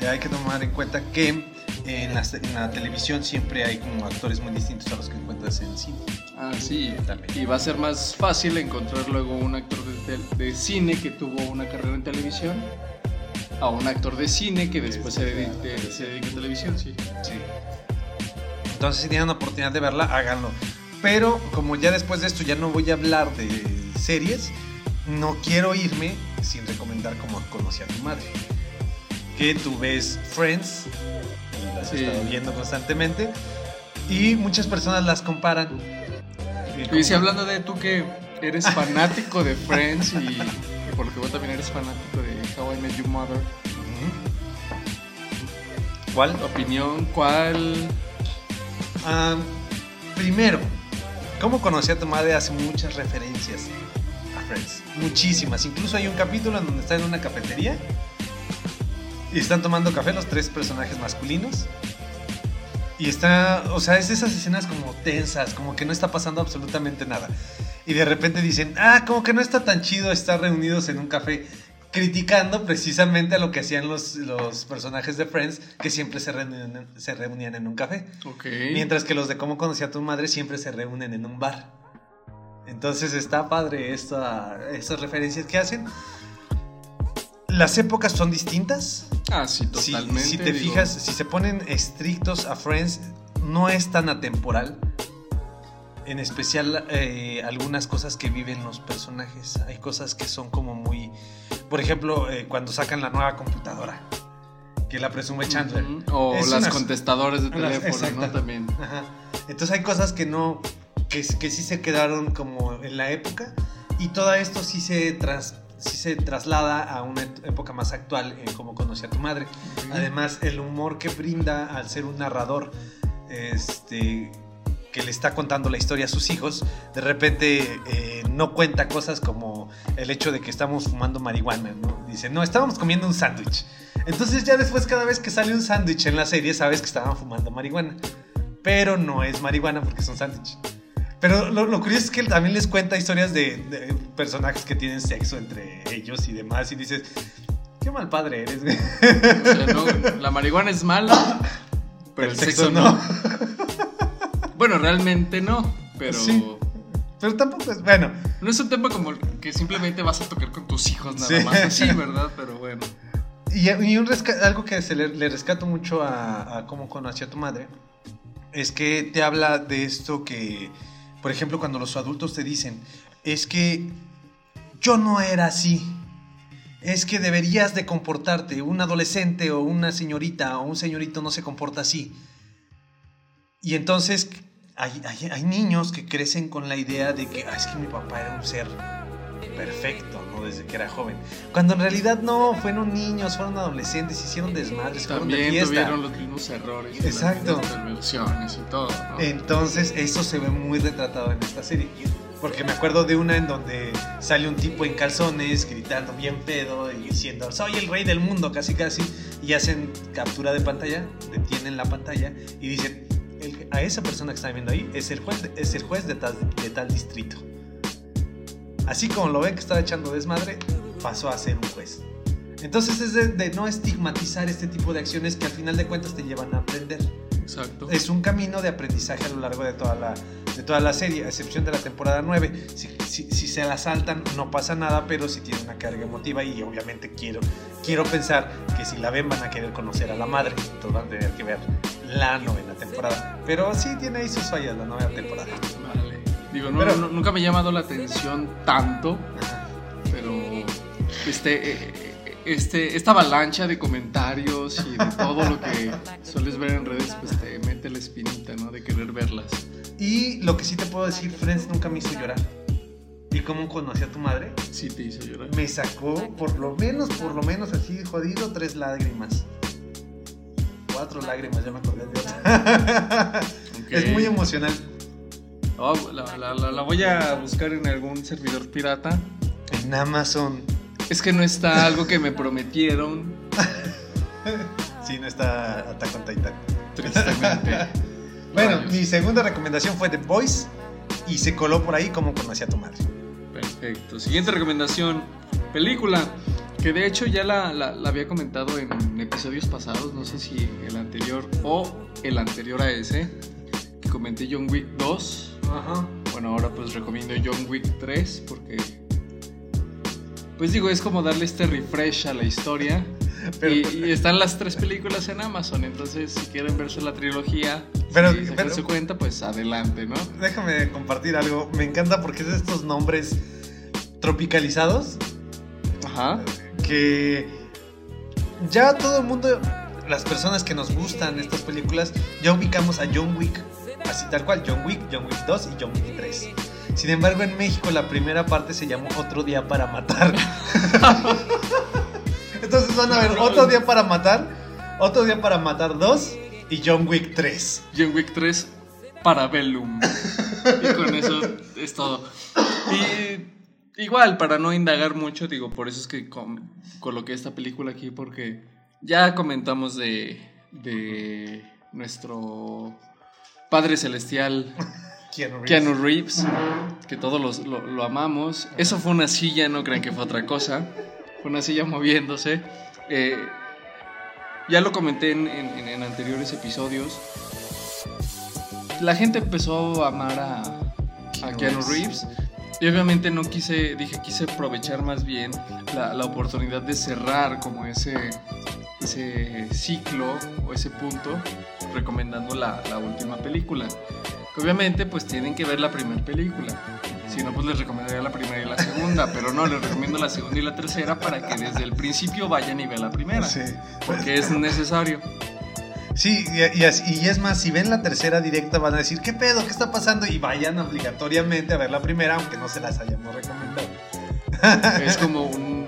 eh, hay que tomar en cuenta que en la, en la televisión siempre hay como actores muy distintos a los que encuentras en cine. Ah, sí. También. Y va a ser más fácil encontrar luego un actor de, cine que tuvo una carrera en televisión a un actor de cine que después se dedica, se dedica a televisión, sí. Sí. Entonces, si tienen la oportunidad de verla, háganlo. Pero como ya después de esto ya no voy a hablar de series, no quiero irme sin recomendar como conocí a tu madre. Que tú ves Friends las Sí. he estado viendo constantemente y muchas personas las comparan. Y si hablando de tú que eres *laughs* fanático de Friends y, y por lo que vos también eres fanático de How I Met Your Mother. ¿Cuál? opinión, ¿cuál? Ah, primero, ¿cómo conocí a tu madre? Hace muchas referencias a Friends. Muchísimas. Incluso hay un capítulo en donde está en una cafetería y están tomando café los tres personajes masculinos. Y está, o sea, es de esas escenas como tensas, como que no está pasando absolutamente nada. Y de repente dicen, ah, como que no está tan chido estar reunidos en un café criticando precisamente a lo que hacían los, los personajes de Friends, que siempre se reunían, se reunían en un café. Ok. Mientras que los de cómo conocí a tu madre siempre se reúnen en un bar. Entonces está padre esta, estas referencias que hacen. Las épocas son distintas. Ah, sí, Si, totalmente. si te digo, fijas, si se ponen estrictos a Friends, no es tan atemporal. En especial eh, algunas cosas que viven los personajes. Hay cosas que son como muy... Por ejemplo, eh, cuando sacan la nueva computadora. Que la presume Chandler. O Es las unas- contestadores de teléfono, ¿no? También. Ajá. Entonces hay cosas que no, que, que sí se quedaron como en la época y todo esto sí se, tras, sí se traslada a una época más actual en cómo conocí a tu madre. Además, el humor que brinda al ser un narrador, este que le está contando la historia a sus hijos, de repente eh, no cuenta cosas como el hecho de que estamos fumando marihuana, ¿no? Dice, no, estábamos comiendo un sándwich. Entonces ya después cada vez que sale un sándwich en la serie sabes que estaban fumando marihuana. Pero no es marihuana porque es un sándwich. Pero lo, lo curioso es que él también les cuenta historias de, de personajes que tienen sexo entre ellos y demás. Y dices, qué mal padre eres, güey. O sea, no, la marihuana es mala, pero el, sexo, no. *laughs* Bueno, realmente no, pero Sí. Pero tampoco es, bueno, no es un tema como que simplemente vas a tocar con tus hijos nada Sí. más. así, *laughs* ¿verdad? Pero bueno. Y, y un algo que se le, le rescato mucho a, a cómo conocí a tu madre es que te habla de esto que, por ejemplo, cuando los adultos te dicen, es que yo no era así. Es que deberías de comportarte. Un adolescente o una señorita o un señorito no se comporta así. Y entonces hay, niños que crecen con la idea de que "Ah, es que mi papá era un ser perfecto, ¿no? Desde que era joven. Cuando en realidad no, fueron niños, fueron adolescentes, hicieron desmadres, fueron de También fiesta. tuvieron los mismos errores. y Exacto. las perversiones y todo, ¿no? Entonces, eso se ve muy retratado en esta serie. Porque me acuerdo de una en donde sale un tipo en calzones gritando bien pedo y diciendo soy el rey del mundo, casi casi. Y hacen captura de pantalla, detienen la pantalla y dicen "El- a esa persona que está viendo ahí es el juez, es el juez de, tal, de tal distrito. Así como lo ven que estaba echando desmadre, pasó a ser un juez. Entonces es de, de no estigmatizar este tipo de acciones que al final de cuentas te llevan a aprender Exacto. es un camino de aprendizaje a lo largo de toda la, de toda la serie, a excepción de la temporada 9. Si, si- si se la saltan, no pasa nada, pero sí tiene una carga emotiva y obviamente quiero, quiero pensar que si la ven van a querer conocer a la madre, entonces van a tener que ver la novena temporada. Pero sí tiene ahí sus fallas la novena temporada. Vale. Digo, no, Pero- no- nunca me ha llamado la atención tanto, pero este, eh, este, esta avalancha de comentarios y de todo lo que sueles ver en redes, pues te mete la espinita, ¿no? De querer verlas. Y lo que sí te puedo decir, Friends nunca me hizo llorar. ¿Y cómo conocí a tu madre? Sí te hizo llorar. Me sacó por lo menos, por lo menos así jodido, tres lágrimas. Cuatro lágrimas, ya me acordé de otra. *laughs* Ok. Es muy emocional. Oh, la, la- la- la voy a buscar en algún servidor pirata. En Amazon. Es que no está algo que me prometieron, *laughs* Sí, no está Attack on Titan. tristemente. *laughs* Bueno, Rayos. mi segunda recomendación fue The Voice y se coló por ahí como conocí a tu madre. Perfecto. Siguiente recomendación. Película. Que de hecho ya la, la- la había comentado en episodios pasados. No sé si el anterior o el anterior a ese. Que comenté John Wick 2. Ajá. Bueno, ahora pues recomiendo John Wick 3 porque... Pues digo, es como darle este refresh a la historia. *laughs* Pero, y, y están las tres películas en Amazon, entonces si quieren verse la trilogía, Pero- sacan pero- su cuenta, pues adelante, ¿no? déjame compartir algo. Me encanta porque es de estos nombres tropicalizados Ajá. que ya todo el mundo, las personas que nos gustan estas películas, ya ubicamos a John Wick, así tal cual, John Wick, John Wick 2 y John Wick 3. Sin embargo, en México la primera parte se llamó Otro Día para Matar. *laughs* Entonces van a ver Otro Día para Matar, Otro Día para Matar 2 y John Wick 3. John Wick 3 para Bellum. *laughs* y con eso es todo. Y igual, para no indagar mucho, digo, por eso es que coloqué esta película aquí, porque ya comentamos de, de nuestro Padre Celestial. *laughs* Keanu Reeves. Keanu Reeves, que todos los- lo, lo amamos. Eso fue una silla, no crean que fue otra cosa. Fue una silla moviéndose. Eh, ya lo comenté en, en- en anteriores episodios. La gente empezó a amar a, a Keanu. Reeves. Y obviamente no quise, dije, quise aprovechar más bien la, la oportunidad de cerrar como ese, ese ciclo o ese punto recomendando la, la última película. Que obviamente pues tienen que ver la primera película. Si no, pues les recomendaría la primera y la segunda. *laughs* Pero no, les recomiendo la segunda y la tercera para que desde el principio vayan y vean la primera. Sí. Porque es necesario. Sí, y, y y es más, si ven la tercera directa van a decir, ¿qué pedo? ¿Qué está pasando? Y vayan obligatoriamente a ver la primera, aunque no se las hayamos recomendado. Es como un...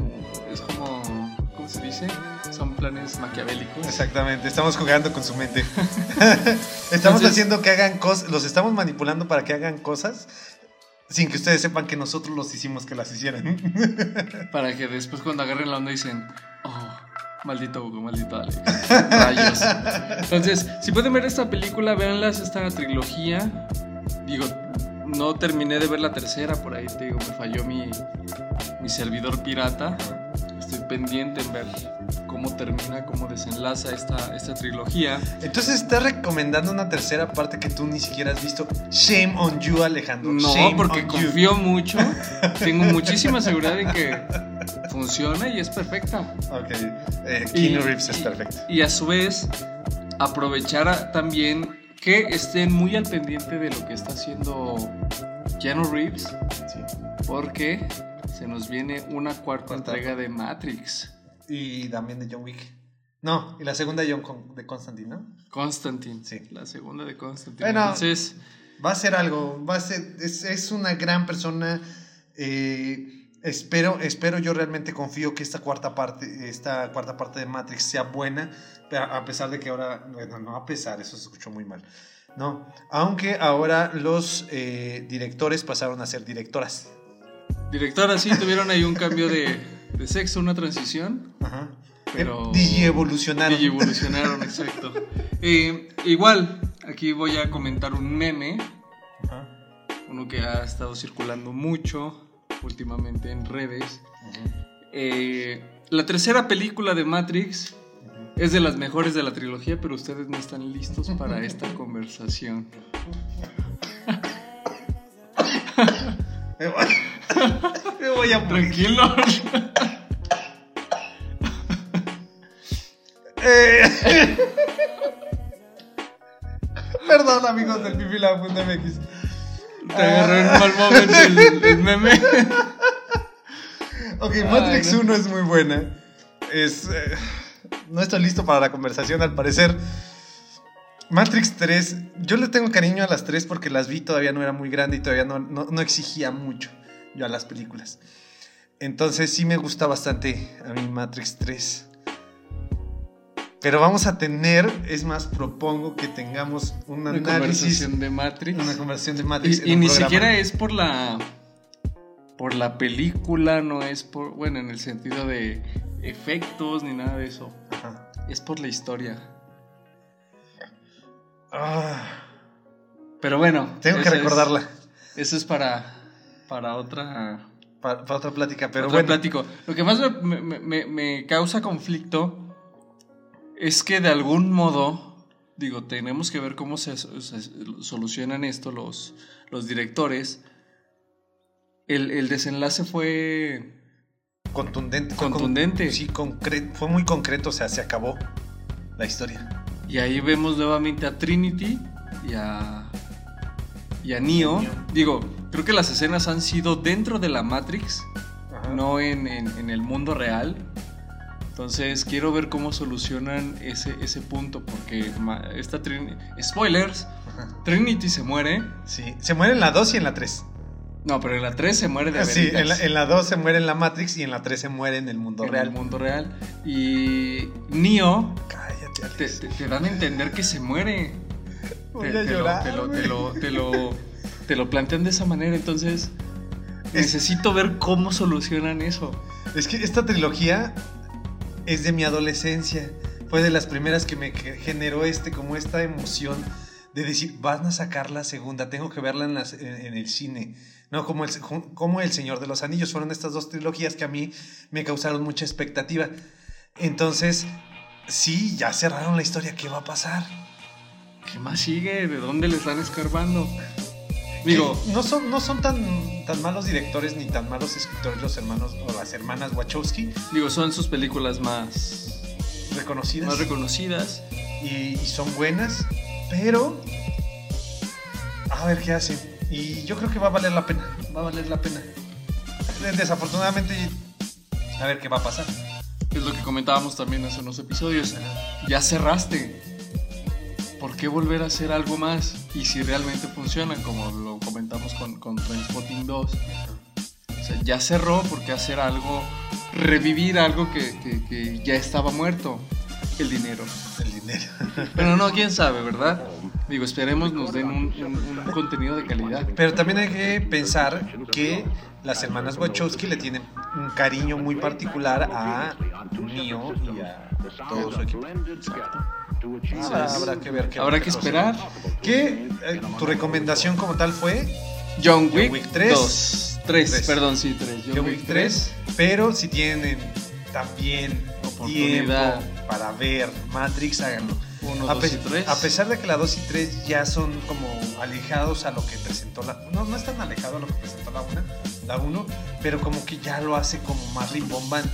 Es como... ¿Cómo se dice? Son planes maquiavélicos. Exactamente, estamos jugando con su mente. *laughs* estamos Entonces- haciendo que hagan cosas, los estamos manipulando para que hagan cosas sin que ustedes sepan que nosotros los hicimos que las hicieran. *laughs* Para que después cuando agarren la onda dicen, oh, maldito Hugo, maldito Alex. Rayos. Entonces, si pueden ver esta película, véanlas, esta trilogía. Digo, no terminé de ver la tercera, por ahí te digo, me falló mi, mi servidor pirata. Pendiente en ver cómo termina, cómo desenlaza esta, esta trilogía. Entonces estás recomendando una tercera parte que tú ni siquiera has visto. Shame on you, Alejandro. No, Shame porque on you. confío mucho, *laughs* tengo muchísima seguridad en que funciona y es perfecta. Ok, eh, Y- Keanu Reeves es y- perfecto. Y a su vez, aprovechar a- también que estén muy al pendiente de lo que está haciendo Keanu Reeves, Sí. porque se nos viene una cuarta Cuarta. entrega de Matrix. Y también de John Wick. No, y la segunda de John Con- de Constantine, ¿no? Constantine, Sí. la segunda de Constantine. Bueno. Entonces, Va a ser algo, va a ser, es, es una gran persona. eh, Espero, espero, yo realmente confío que esta cuarta parte, esta cuarta parte de Matrix sea buena, a pesar de que ahora, bueno, no a pesar, eso se escuchó muy mal, no, aunque ahora los eh, directores pasaron a ser directoras. Directoras, sí, tuvieron ahí un cambio de, sexo, una transición. Ajá. Pero... Digievolucionaron. Digievolucionaron, exacto. Eh, igual, aquí voy a comentar un meme, Ajá. uno que ha estado circulando mucho últimamente en redes. Eh, la tercera película de Matrix es de las mejores de la trilogía, pero ustedes no están listos para esta conversación. *laughs* *laughs* Me voy, a Tranquilo. Eh. *laughs* Perdón, amigos del pipila.mx. Te agarró en mal momento el, meme. ok, Matrix 1 es muy buena. Es. Eh, no estoy listo para la conversación, al parecer. Matrix 3, yo le tengo cariño a las 3 porque las vi todavía no era muy grande y todavía no, no, exigía mucho yo a las películas. Entonces sí me gusta bastante a mí Matrix 3. Pero vamos a tener, es más, propongo que tengamos un una conversación de Matrix. Una conversación de Matrix. Y, ni siquiera es por la. Por la película, no es por. Bueno, en el sentido de efectos ni nada de eso. Es por la historia. Ah. Pero bueno. Tengo que recordarla. eso es para. Para otra. Para, otra plática, pero bueno. Plático. Lo que más me, me, me causa conflicto es que de algún modo, digo, tenemos que ver cómo se, solucionan esto los, los directores. El, desenlace fue... Contundente. Contundente. sí, fue muy concreto, o sea, se acabó la historia. Y ahí vemos nuevamente a Trinity y a, y a Neo. Digo, creo que las escenas han sido dentro de la Matrix, no en, en el mundo real. Entonces quiero ver cómo solucionan ese, ese punto, porque esta Trinity... Spoilers, Trinity se muere. Sí, se muere en la 2 y en la 3. No, pero en la 3 se muere de Sí, en la, 2 se muere en la Matrix y en la 3 se muere en el mundo real. En el mundo real. Y Neo... te, te, dan a entender que se muere. Voy a llorar. te, lo, te, lo, te, lo, te lo plantean de esa manera, entonces... Necesito ver cómo solucionan eso. Es que esta trilogía es de mi adolescencia. Fue de las primeras que me generó este, como esta emoción de decir, van a sacar la segunda, tengo que verla en, el cine. No, como el, como el Señor de los Anillos. Fueron estas dos trilogías que a mí me causaron mucha expectativa. Entonces, sí, ya cerraron la historia. ¿Qué va a pasar? ¿Qué más sigue? ¿De dónde le están escarbando? Digo, no son, no son tan, tan malos directores ni tan malos escritores los hermanos o las hermanas Wachowski. Digo, son sus películas más reconocidas. Más reconocidas. Y, son buenas, pero a ver qué hacen. Y yo creo que va a valer la pena. Va a valer la pena. Desafortunadamente, a ver qué va a pasar. Lo que comentábamos también hace unos episodios. Ya cerraste ¿por qué volver a hacer algo más? Y si realmente funcionan, como lo comentamos con, con Trainspotting 2. O sea, ya cerró, ¿por qué hacer algo, revivir algo que, ya estaba muerto? El dinero. El dinero. *laughs* Pero no, quién sabe, ¿verdad? Digo, esperemos nos den un, contenido de calidad. Pero también hay que pensar que las hermanas Wachowski le tienen un cariño muy particular a Neo y a todo su equipo. Exacto habrá que ver. Qué habrá que esperar. ¿Qué? Eh, ¿Tu recomendación como tal fue? John Wick, 3. 3, perdón, sí, 3. John, Wick 3. Pero si tienen también tiempo para ver Matrix, háganlo. Uno, a, dos y tres. a pesar de que la 2 y 3 ya son como alejados a lo que presentó la... No, no están alejados a lo que presentó la 1, la 1, pero como que ya lo hace como más rimbombante.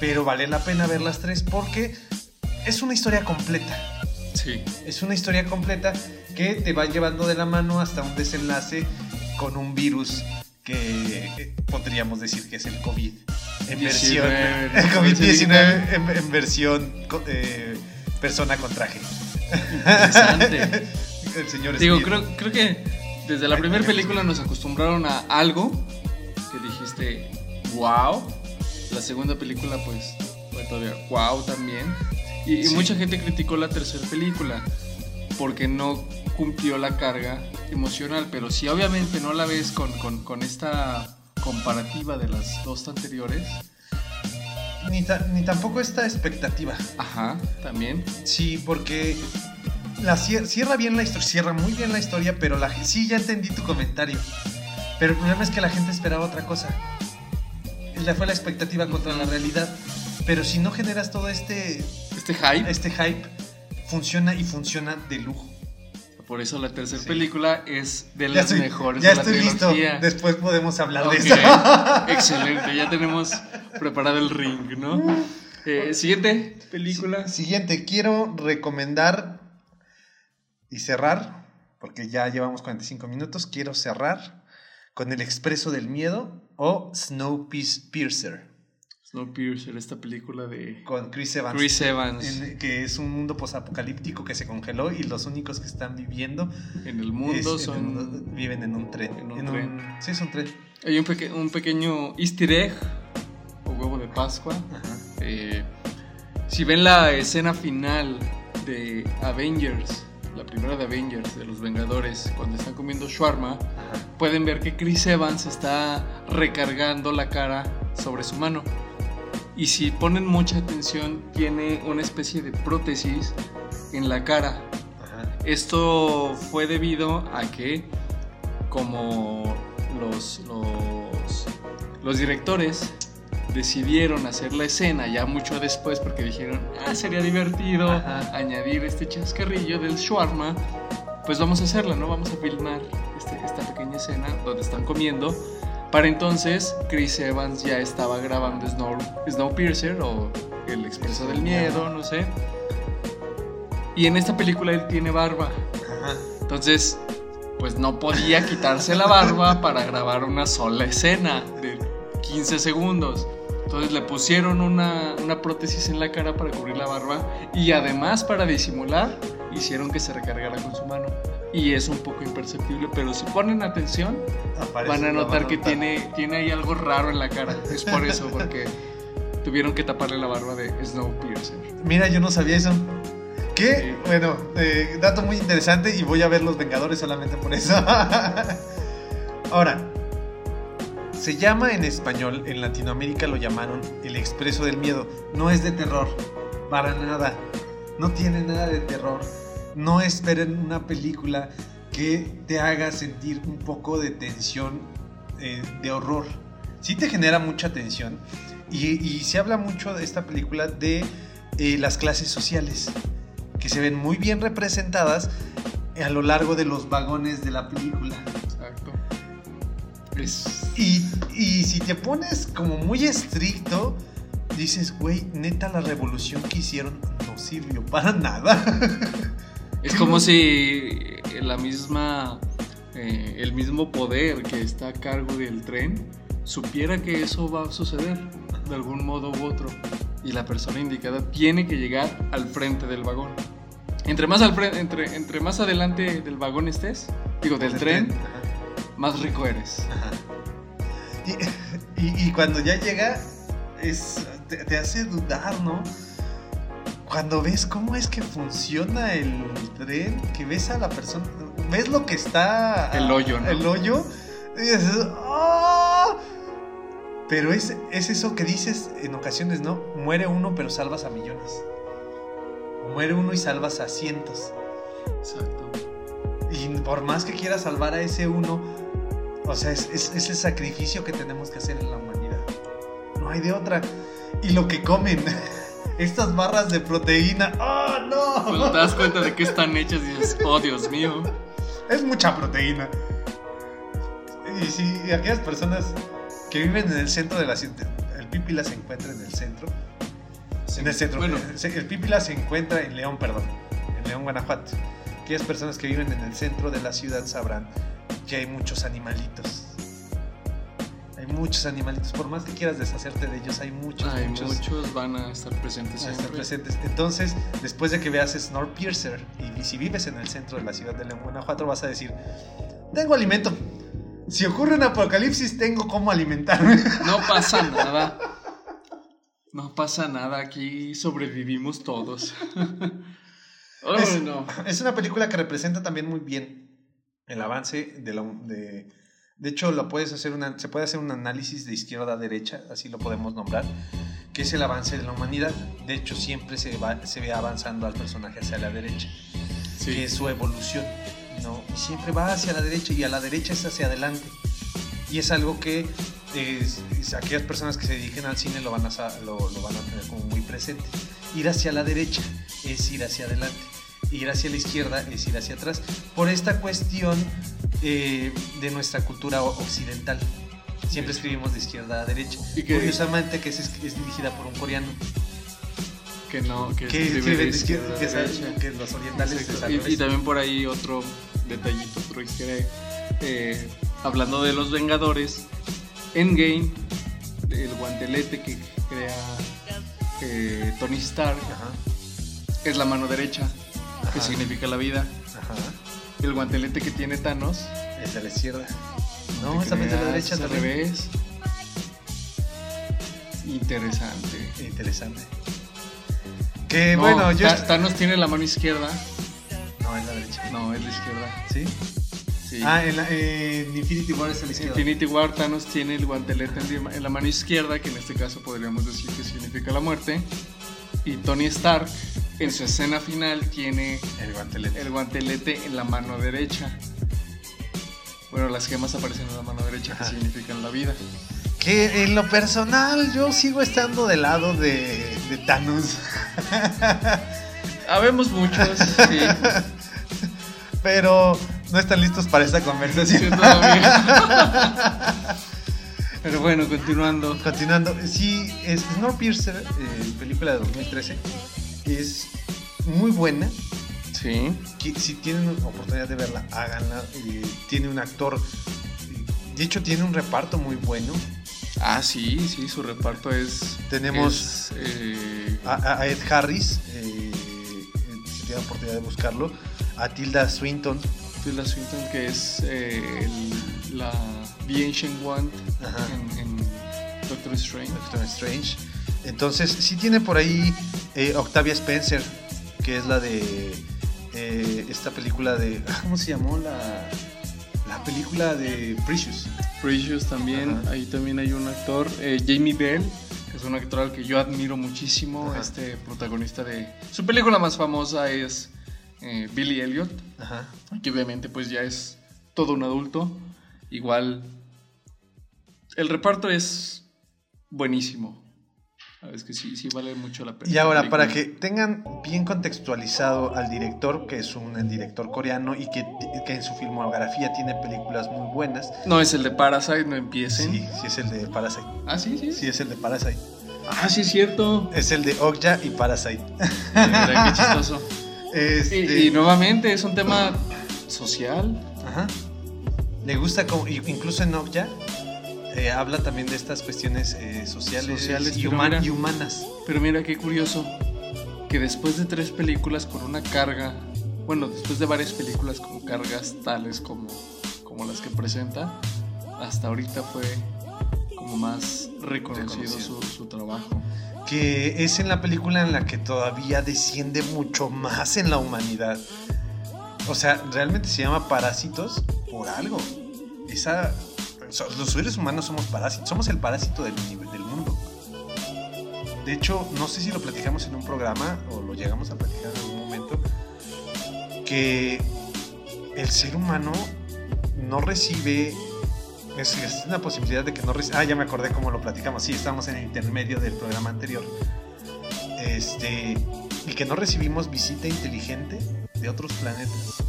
Pero vale la pena ver las 3 porque es una historia completa. Sí. Es una historia completa que te va llevando de la mano hasta un desenlace con un virus que eh, podríamos decir que es el COVID. *laughs* En versión. COVID-19 en, versión eh, persona con traje. Interesante. *laughs* el señor Digo, creo, creo que desde la primera película nos acostumbraron a algo que dijiste wow. La segunda película, pues, fue todavía wow también. Y, mucha gente criticó la tercera película porque no cumplió la carga emocional. Pero si obviamente no la ves con, con, con esta comparativa de las dos anteriores, Ni, ta- ni tampoco esta expectativa. ajá, también. Sí, porque la cier- cierra bien la historia, cierra muy bien la historia, pero la, sí ya entendí tu comentario. Pero el problema es que la gente esperaba otra cosa. La fue la expectativa contra la realidad. Pero si no generas todo este, Este hype. este hype, funciona y funciona de lujo. Por eso la tercera Sí. película es de las mejores ya de la estoy listo. Después podemos hablar de eso. *laughs* Excelente, ya tenemos preparado el ring, ¿no? Eh, siguiente película. Siguiente, quiero recomendar y cerrar, porque ya llevamos 45 minutos, quiero cerrar con El Expreso del Miedo o Snowpiercer, Snowpiercer, esta película de con Chris Evans. Chris Evans en- que es un mundo posapocalíptico que se congeló y los únicos que están viviendo en el mundo es- en son... un- viven en un tren. en un En tren. un- sí, es un tren. Hay un, peque- un pequeño easter egg o huevo de Pascua. Ajá. Eh, si ven la escena final de Avengers, la primera de Avengers, de los Vengadores, cuando están comiendo shawarma, Ajá. pueden ver que Chris Evans está recargando la cara sobre su mano. Y si ponen mucha atención, tiene una especie de prótesis en la cara. Ajá. Esto fue debido a que como los, los, los directores decidieron hacer la escena ya mucho después porque dijeron, ah, sería divertido Ajá. añadir este chascarrillo del shawarma, pues vamos a hacerla, ¿no? Vamos a filmar este- esta pequeña escena donde están comiendo. Para entonces, Chris Evans ya estaba grabando Snow, Snowpiercer o El Expreso del Miedo, no sé. Y en esta película él tiene barba. Entonces, pues no podía quitarse la barba *laughs* para grabar una sola escena de 15 segundos. Entonces le pusieron una, una prótesis en la cara para cubrir la barba y además para disimular hicieron que se recargara con su mano. Y es un poco imperceptible, pero si ponen atención Aparece- van a notar que tiene, tiene ahí algo raro en la cara. Es por eso, porque tuvieron que taparle la barba de Snowpiercer. Mira, yo no sabía eso. ¿Qué? Sí. Bueno, eh, dato muy interesante y voy a ver Los Vengadores solamente por eso. *laughs* Ahora, se llama en español, en Latinoamérica lo llamaron El Expreso del Miedo. No es de terror, para nada. No tiene nada de terror. No esperen una película que te haga sentir un poco de tensión, eh, de horror. Sí te genera mucha tensión. Y, y se habla mucho de esta película de eh, las clases sociales, que se ven muy bien representadas a lo largo de los vagones de la película. Exacto. Es Y, y si te pones como muy estricto, dices, güey, neta la revolución que hicieron no sirvió para nada. *laughs* Es como si la misma, eh, el mismo poder que está a cargo del tren supiera que eso va a suceder de algún modo u otro y la persona indicada tiene que llegar al frente del vagón. Entre más al frente, entre, entre más adelante del vagón estés, digo del tren, más rico eres. ajá. Y, *laughs* y- y cuando ya llega, es, te, te hace dudar, ¿no? Cuando ves cómo es que funciona el tren, que ves a la persona, ves lo que está... El hoyo, ¿no? El hoyo, y dices, "Ah". Pero es, es eso que dices en ocasiones, ¿no? Muere uno pero salvas a millones. Muere uno y salvas a cientos. Exacto. Y por más que quieras salvar a ese uno, o sea, es, es- es el sacrificio que tenemos que hacer en la humanidad. No hay de otra. Y lo que comen, *laughs* estas barras de proteína, ¡oh Cuando te no! das cuenta de que están hechas dices, oh Dios mío. Es mucha proteína. Y si y aquellas personas que viven en el centro de la ciudad, el Pípila se encuentra en el centro. En el centro. Bueno, El, el Pípila se encuentra en León, perdón. En León, Guanajuato. Aquellas personas que viven en el centro de la ciudad sabrán que hay muchos animalitos. Hay muchos animalitos. Por más que quieras deshacerte de ellos, hay muchos, hay muchos, muchos van a estar presentes a estar presentes. Entonces, después de que veas Snowpiercer y, y si vives en el centro de la ciudad de León, Guanajuato, vas a decir: Tengo alimento. Si ocurre un apocalipsis, tengo cómo alimentarme. No pasa *laughs* nada. No pasa nada, aquí sobrevivimos todos. *laughs* Oh, es, no. es una película que representa también muy bien el avance de la... De, de hecho, lo puedes hacer una, se puede hacer un análisis de izquierda a derecha, así lo podemos nombrar, que es el avance de la humanidad. De hecho, siempre se, va, se ve avanzando al personaje hacia la derecha, Sí. que es su evolución. ¿no? Y siempre va hacia la derecha y a la derecha es hacia adelante. Y es algo que es- es- aquellas personas que se dediquen al cine lo van, a, lo, lo van a tener como muy presente. Ir hacia la derecha es ir hacia adelante. Ir hacia la izquierda es ir hacia atrás. Por esta cuestión eh, de nuestra cultura occidental. Siempre escribimos de izquierda a derecha. Y que- Curiosamente que es, es dirigida por un coreano. Que no, que, Que, escribe de de izquierda, izquierda que, derecha. que los orientales Y, y también por ahí otro detallito, otro easter. Eh, hablando de los Vengadores, Endgame, el guantelete que crea eh, Tony Stark, Ajá, es la mano derecha, que significa la vida. ajá. El guantelete que tiene Thanos, Es de la izquierda. No, te es también de la derecha al revés. Interesante. Interesante. Que No, bueno, yo. Thanos tiene la mano izquierda. No, es la derecha. No, es la izquierda. ¿Sí? Sí. Ah, en, la, Infinity War es a la izquierda. Infinity War, Thanos tiene el guantelete en la mano izquierda, que en este caso podríamos decir que significa la muerte. Y Tony Stark, en su escena final, tiene El guantelete. el guantelete en la mano derecha. Bueno, las gemas aparecen en la mano derecha, que Ajá. significan la vida. Que en lo personal yo sigo estando del lado de, de Thanos. Habemos muchos, sí. *laughs* Pero no están listos para esta conversación. todavía. *laughs* Pero bueno, continuando. Continuando, sí, es Snowpiercer, eh, película de 2013, es muy buena. Sí. que si tienen oportunidad de verla, háganla. eh, tiene un actor, de hecho tiene un reparto muy bueno. Ah, sí, sí, su reparto es. Tenemos- es, eh, A, Ed Harris, eh, eh, si tienen oportunidad de buscarlo. A Tilda Swinton, Tilda Swinton, que es el- la The Ancient One Ajá. en, en Doctor Strange. Doctor Strange. Entonces, sí tiene por ahí eh, Octavia Spencer, que es la de eh, esta película de. ah, ¿Cómo se llamó? La, la película de Precious. Precious también, Ajá. ahí también hay un actor, eh, Jamie Bell, que es un actor al que yo admiro muchísimo, Ajá. este protagonista de... Su película más famosa es Billy Elliot, Ajá. que obviamente pues ya es todo un adulto, igual el reparto es buenísimo, sabes que sí, sí vale mucho la pena. Y ahora, para que tengan bien contextualizado al director, que es un director coreano y que, que en su filmografía tiene películas muy buenas. No es el de Parasite, no empiecen. Sí, sí es el de Parasite. Ah, sí, sí. Sí es el de Parasite. Ah, sí es cierto. Es el de Okja y Parasite. Qué chistoso. *laughs* Este, Y, y nuevamente es un tema social. Ajá. Le gusta, como, incluso en Okja, eh, habla también de estas cuestiones eh, sociales, Sociales, y, pero human- mira. y humanas. Pero mira qué curioso que después de tres películas con una carga, bueno, después de varias películas con cargas tales como, como las que presenta, hasta ahorita fue como más reconocido, Reconocido. Su, su trabajo. que es en la película en la que todavía desciende mucho más en la humanidad. O sea, realmente se llama Parásitos por algo. Esa, los seres humanos somos parásitos, somos el parásito del, del mundo. De hecho, no sé si lo platicamos en un programa o lo llegamos a platicar en algún momento, que el ser humano no recibe es, es una posibilidad de que no reci- Ah, ya me acordé cómo lo platicamos. Sí, estamos en el intermedio del programa anterior. Este. Y que no recibimos visita inteligente de otros planetas.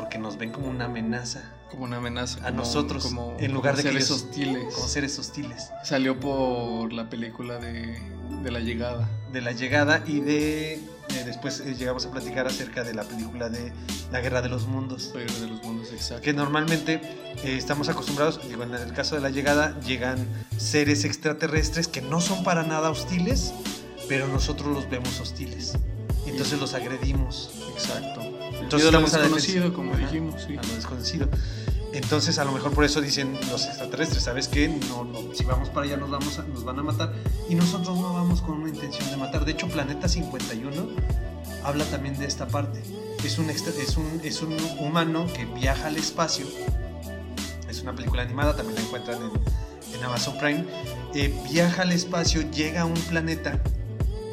Porque nos ven como una amenaza. Como una amenaza. A como- nosotros, Como, en lugar de que seres ellos- hostiles. Como seres hostiles. Salió por la película de, de La Llegada. De la llegada y de. eh, después eh, llegamos a platicar acerca de la película de La Guerra de los Mundos. Pero de los mundos exactos. que normalmente eh, estamos acostumbrados, digo, en el caso de la llegada, llegan seres extraterrestres que no son para nada hostiles, pero nosotros los vemos hostiles. Entonces los agredimos Exacto. Entonces lo estamos a la desconocido, como dijimos, sí. a lo desconocido. Entonces a lo mejor por eso dicen los extraterrestres, ¿sabes qué? No, no, si vamos para allá nos, vamos a- nos van a matar y nosotros no vamos con una intención de matar. De hecho, Planeta 51 habla también de esta parte. Es un, extra- es un, es un humano que viaja al espacio. Es una película animada, también la encuentran en, en Amazon Prime. Eh, viaja al espacio, llega a un planeta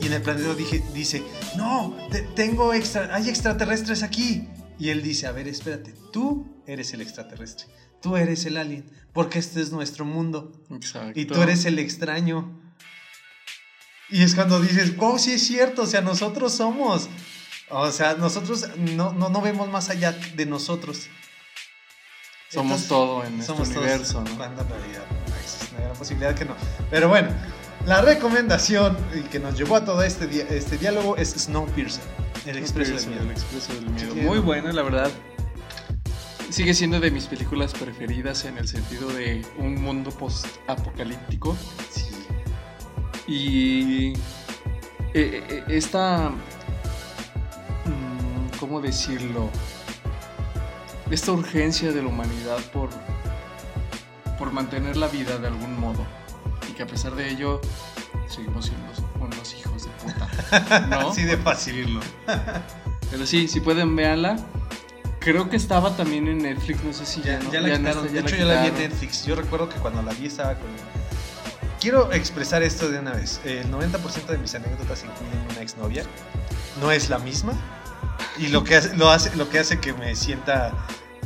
y en el planeta dije, dice, no, te- tengo extra, hay extraterrestres aquí. Y él dice, a ver, espérate, tú eres el extraterrestre, tú eres el alien, porque este es nuestro mundo Exacto. y tú eres el extraño. Y es cuando dices, oh, sí es cierto, o sea, nosotros somos. O sea, nosotros no, no, no vemos más allá de nosotros. Somos Entonces, todo en este somos todos, universo, ¿no? Cuando en realidad no existe una gran posibilidad que no. Pero bueno, la recomendación que nos llevó a todo este, este diálogo es Snowpiercer, el expreso del miedo. El Expreso del Miedo. Sí, Muy no. buena, la verdad. Sigue siendo de mis películas preferidas en el sentido de un mundo post-apocalíptico. Sí. Y eh, eh, esta, mm, ¿cómo decirlo? Esta urgencia de la humanidad por, por mantener la vida de algún modo. Que a pesar de ello, seguimos siendo unos hijos de puta. *laughs* ¿No? Así de fácil. Pero sí, si pueden, véanla. Creo que estaba también en Netflix, no sé si ya, Ya, no. ya la no quitaron. está, de la hecho, ya la vi en. Netflix. Yo recuerdo que cuando la vi estaba con. Quiero expresar esto de una vez. El 90% de mis anécdotas incluyen una exnovia. No es la misma. Y lo que hace, lo hace, lo que hace que me sienta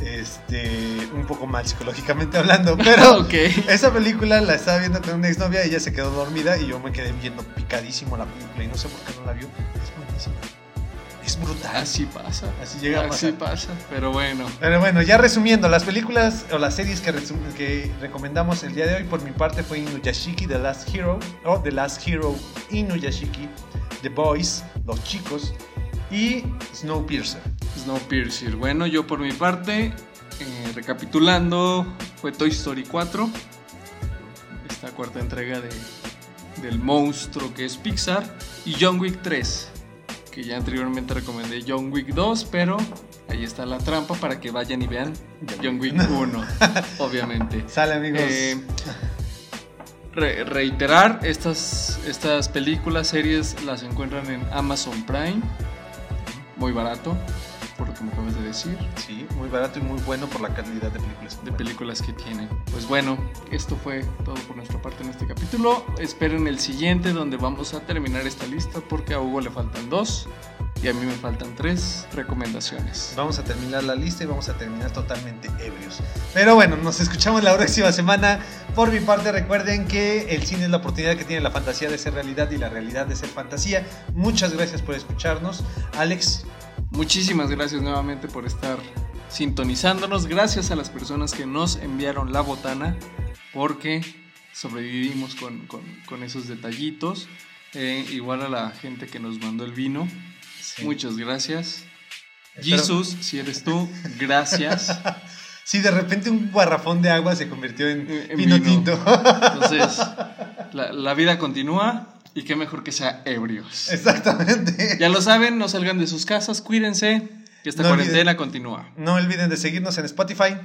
este, un poco mal psicológicamente hablando. *laughs* Pero ok. esa película la estaba viendo con una exnovia, ella se quedó dormida y yo me quedé viendo picadísimo la película y no sé por qué no la vio. Es buenísima. Es brutal. Así pasa. Así llega a Así pasar. pasa. Pero bueno. Pero bueno, ya resumiendo, las películas o las series que, que recomendamos el día de hoy, por mi parte fue Inuyashiki, The Last Hero, o The Last Hero, Inuyashiki, The Boys, Los Chicos y Snowpiercer. Snowpiercer. Bueno, yo por mi parte, eh, recapitulando, fue Toy Story 4. Esta cuarta entrega de, del monstruo que es Pixar. Y John Wick 3. Que ya anteriormente recomendé John Wick 2, pero ahí está la trampa para que vayan y vean John Wick *laughs* 1, obviamente. Sale amigos. Eh, re- reiterar, estas, estas películas, series las encuentran en Amazon Prime. Muy barato, por lo que me acabas de decir, sí, muy barato y muy bueno por la calidad de películas. de películas que tienen. Pues bueno, esto fue todo por nuestra parte en este capítulo. Esperen el siguiente donde vamos a terminar esta lista porque a Hugo le faltan dos y a mí me faltan tres recomendaciones. Vamos a terminar la lista y vamos a terminar totalmente ebrios. Pero bueno, nos escuchamos la próxima semana. Por mi parte, recuerden que el cine es la oportunidad que tiene la fantasía de ser realidad y la realidad de ser fantasía. Muchas gracias por escucharnos. Alex, Muchísimas gracias nuevamente por estar sintonizándonos. Gracias a las personas que nos enviaron la botana porque sobrevivimos con, con- con esos detallitos. Eh, igual a la gente que nos mandó el vino. Muchas gracias. Espero- Jesus, si eres tú, gracias. *laughs* Sí, de repente un garrafón de agua se convirtió en, En vino, vino. tinto. Entonces, la, la vida continúa y qué mejor que sea ebrios. Exactamente. Ya lo saben, no salgan de sus casas, cuídense, que esta No olviden- cuarentena continúa. No olviden de seguirnos en Spotify.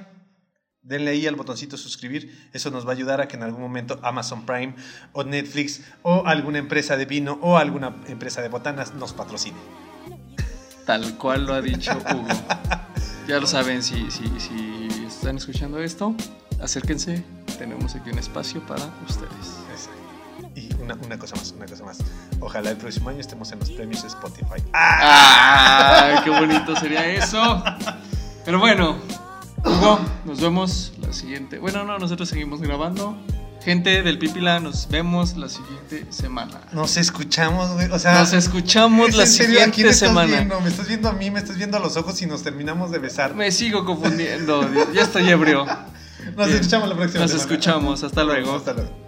Denle ahí al botoncito suscribir. Eso nos va a ayudar a que en algún momento Amazon Prime o Netflix o alguna empresa de vino o alguna empresa de botanas nos patrocine. Tal cual lo ha dicho *laughs* Hugo. Ya lo saben, si, si, si están escuchando esto, acérquense. Tenemos aquí un espacio para ustedes. Una, una cosa más, una cosa más. Ojalá el próximo año estemos en los premios Spotify. ¡Ah! ¡Qué bonito sería eso! Pero bueno, Hugo, nos vemos la siguiente. Bueno, no, nosotros seguimos grabando. Gente del Pipila, nos vemos la siguiente semana. Nos escuchamos, güey. O sea, Nos escuchamos ¿es la siguiente estás semana. viendo? Me estás viendo a mí, me estás viendo a los ojos y nos terminamos de besar. Me sigo confundiendo, ya estoy ebrio. Nos Bien. escuchamos la próxima Nos semana. escuchamos, hasta luego. Hasta luego.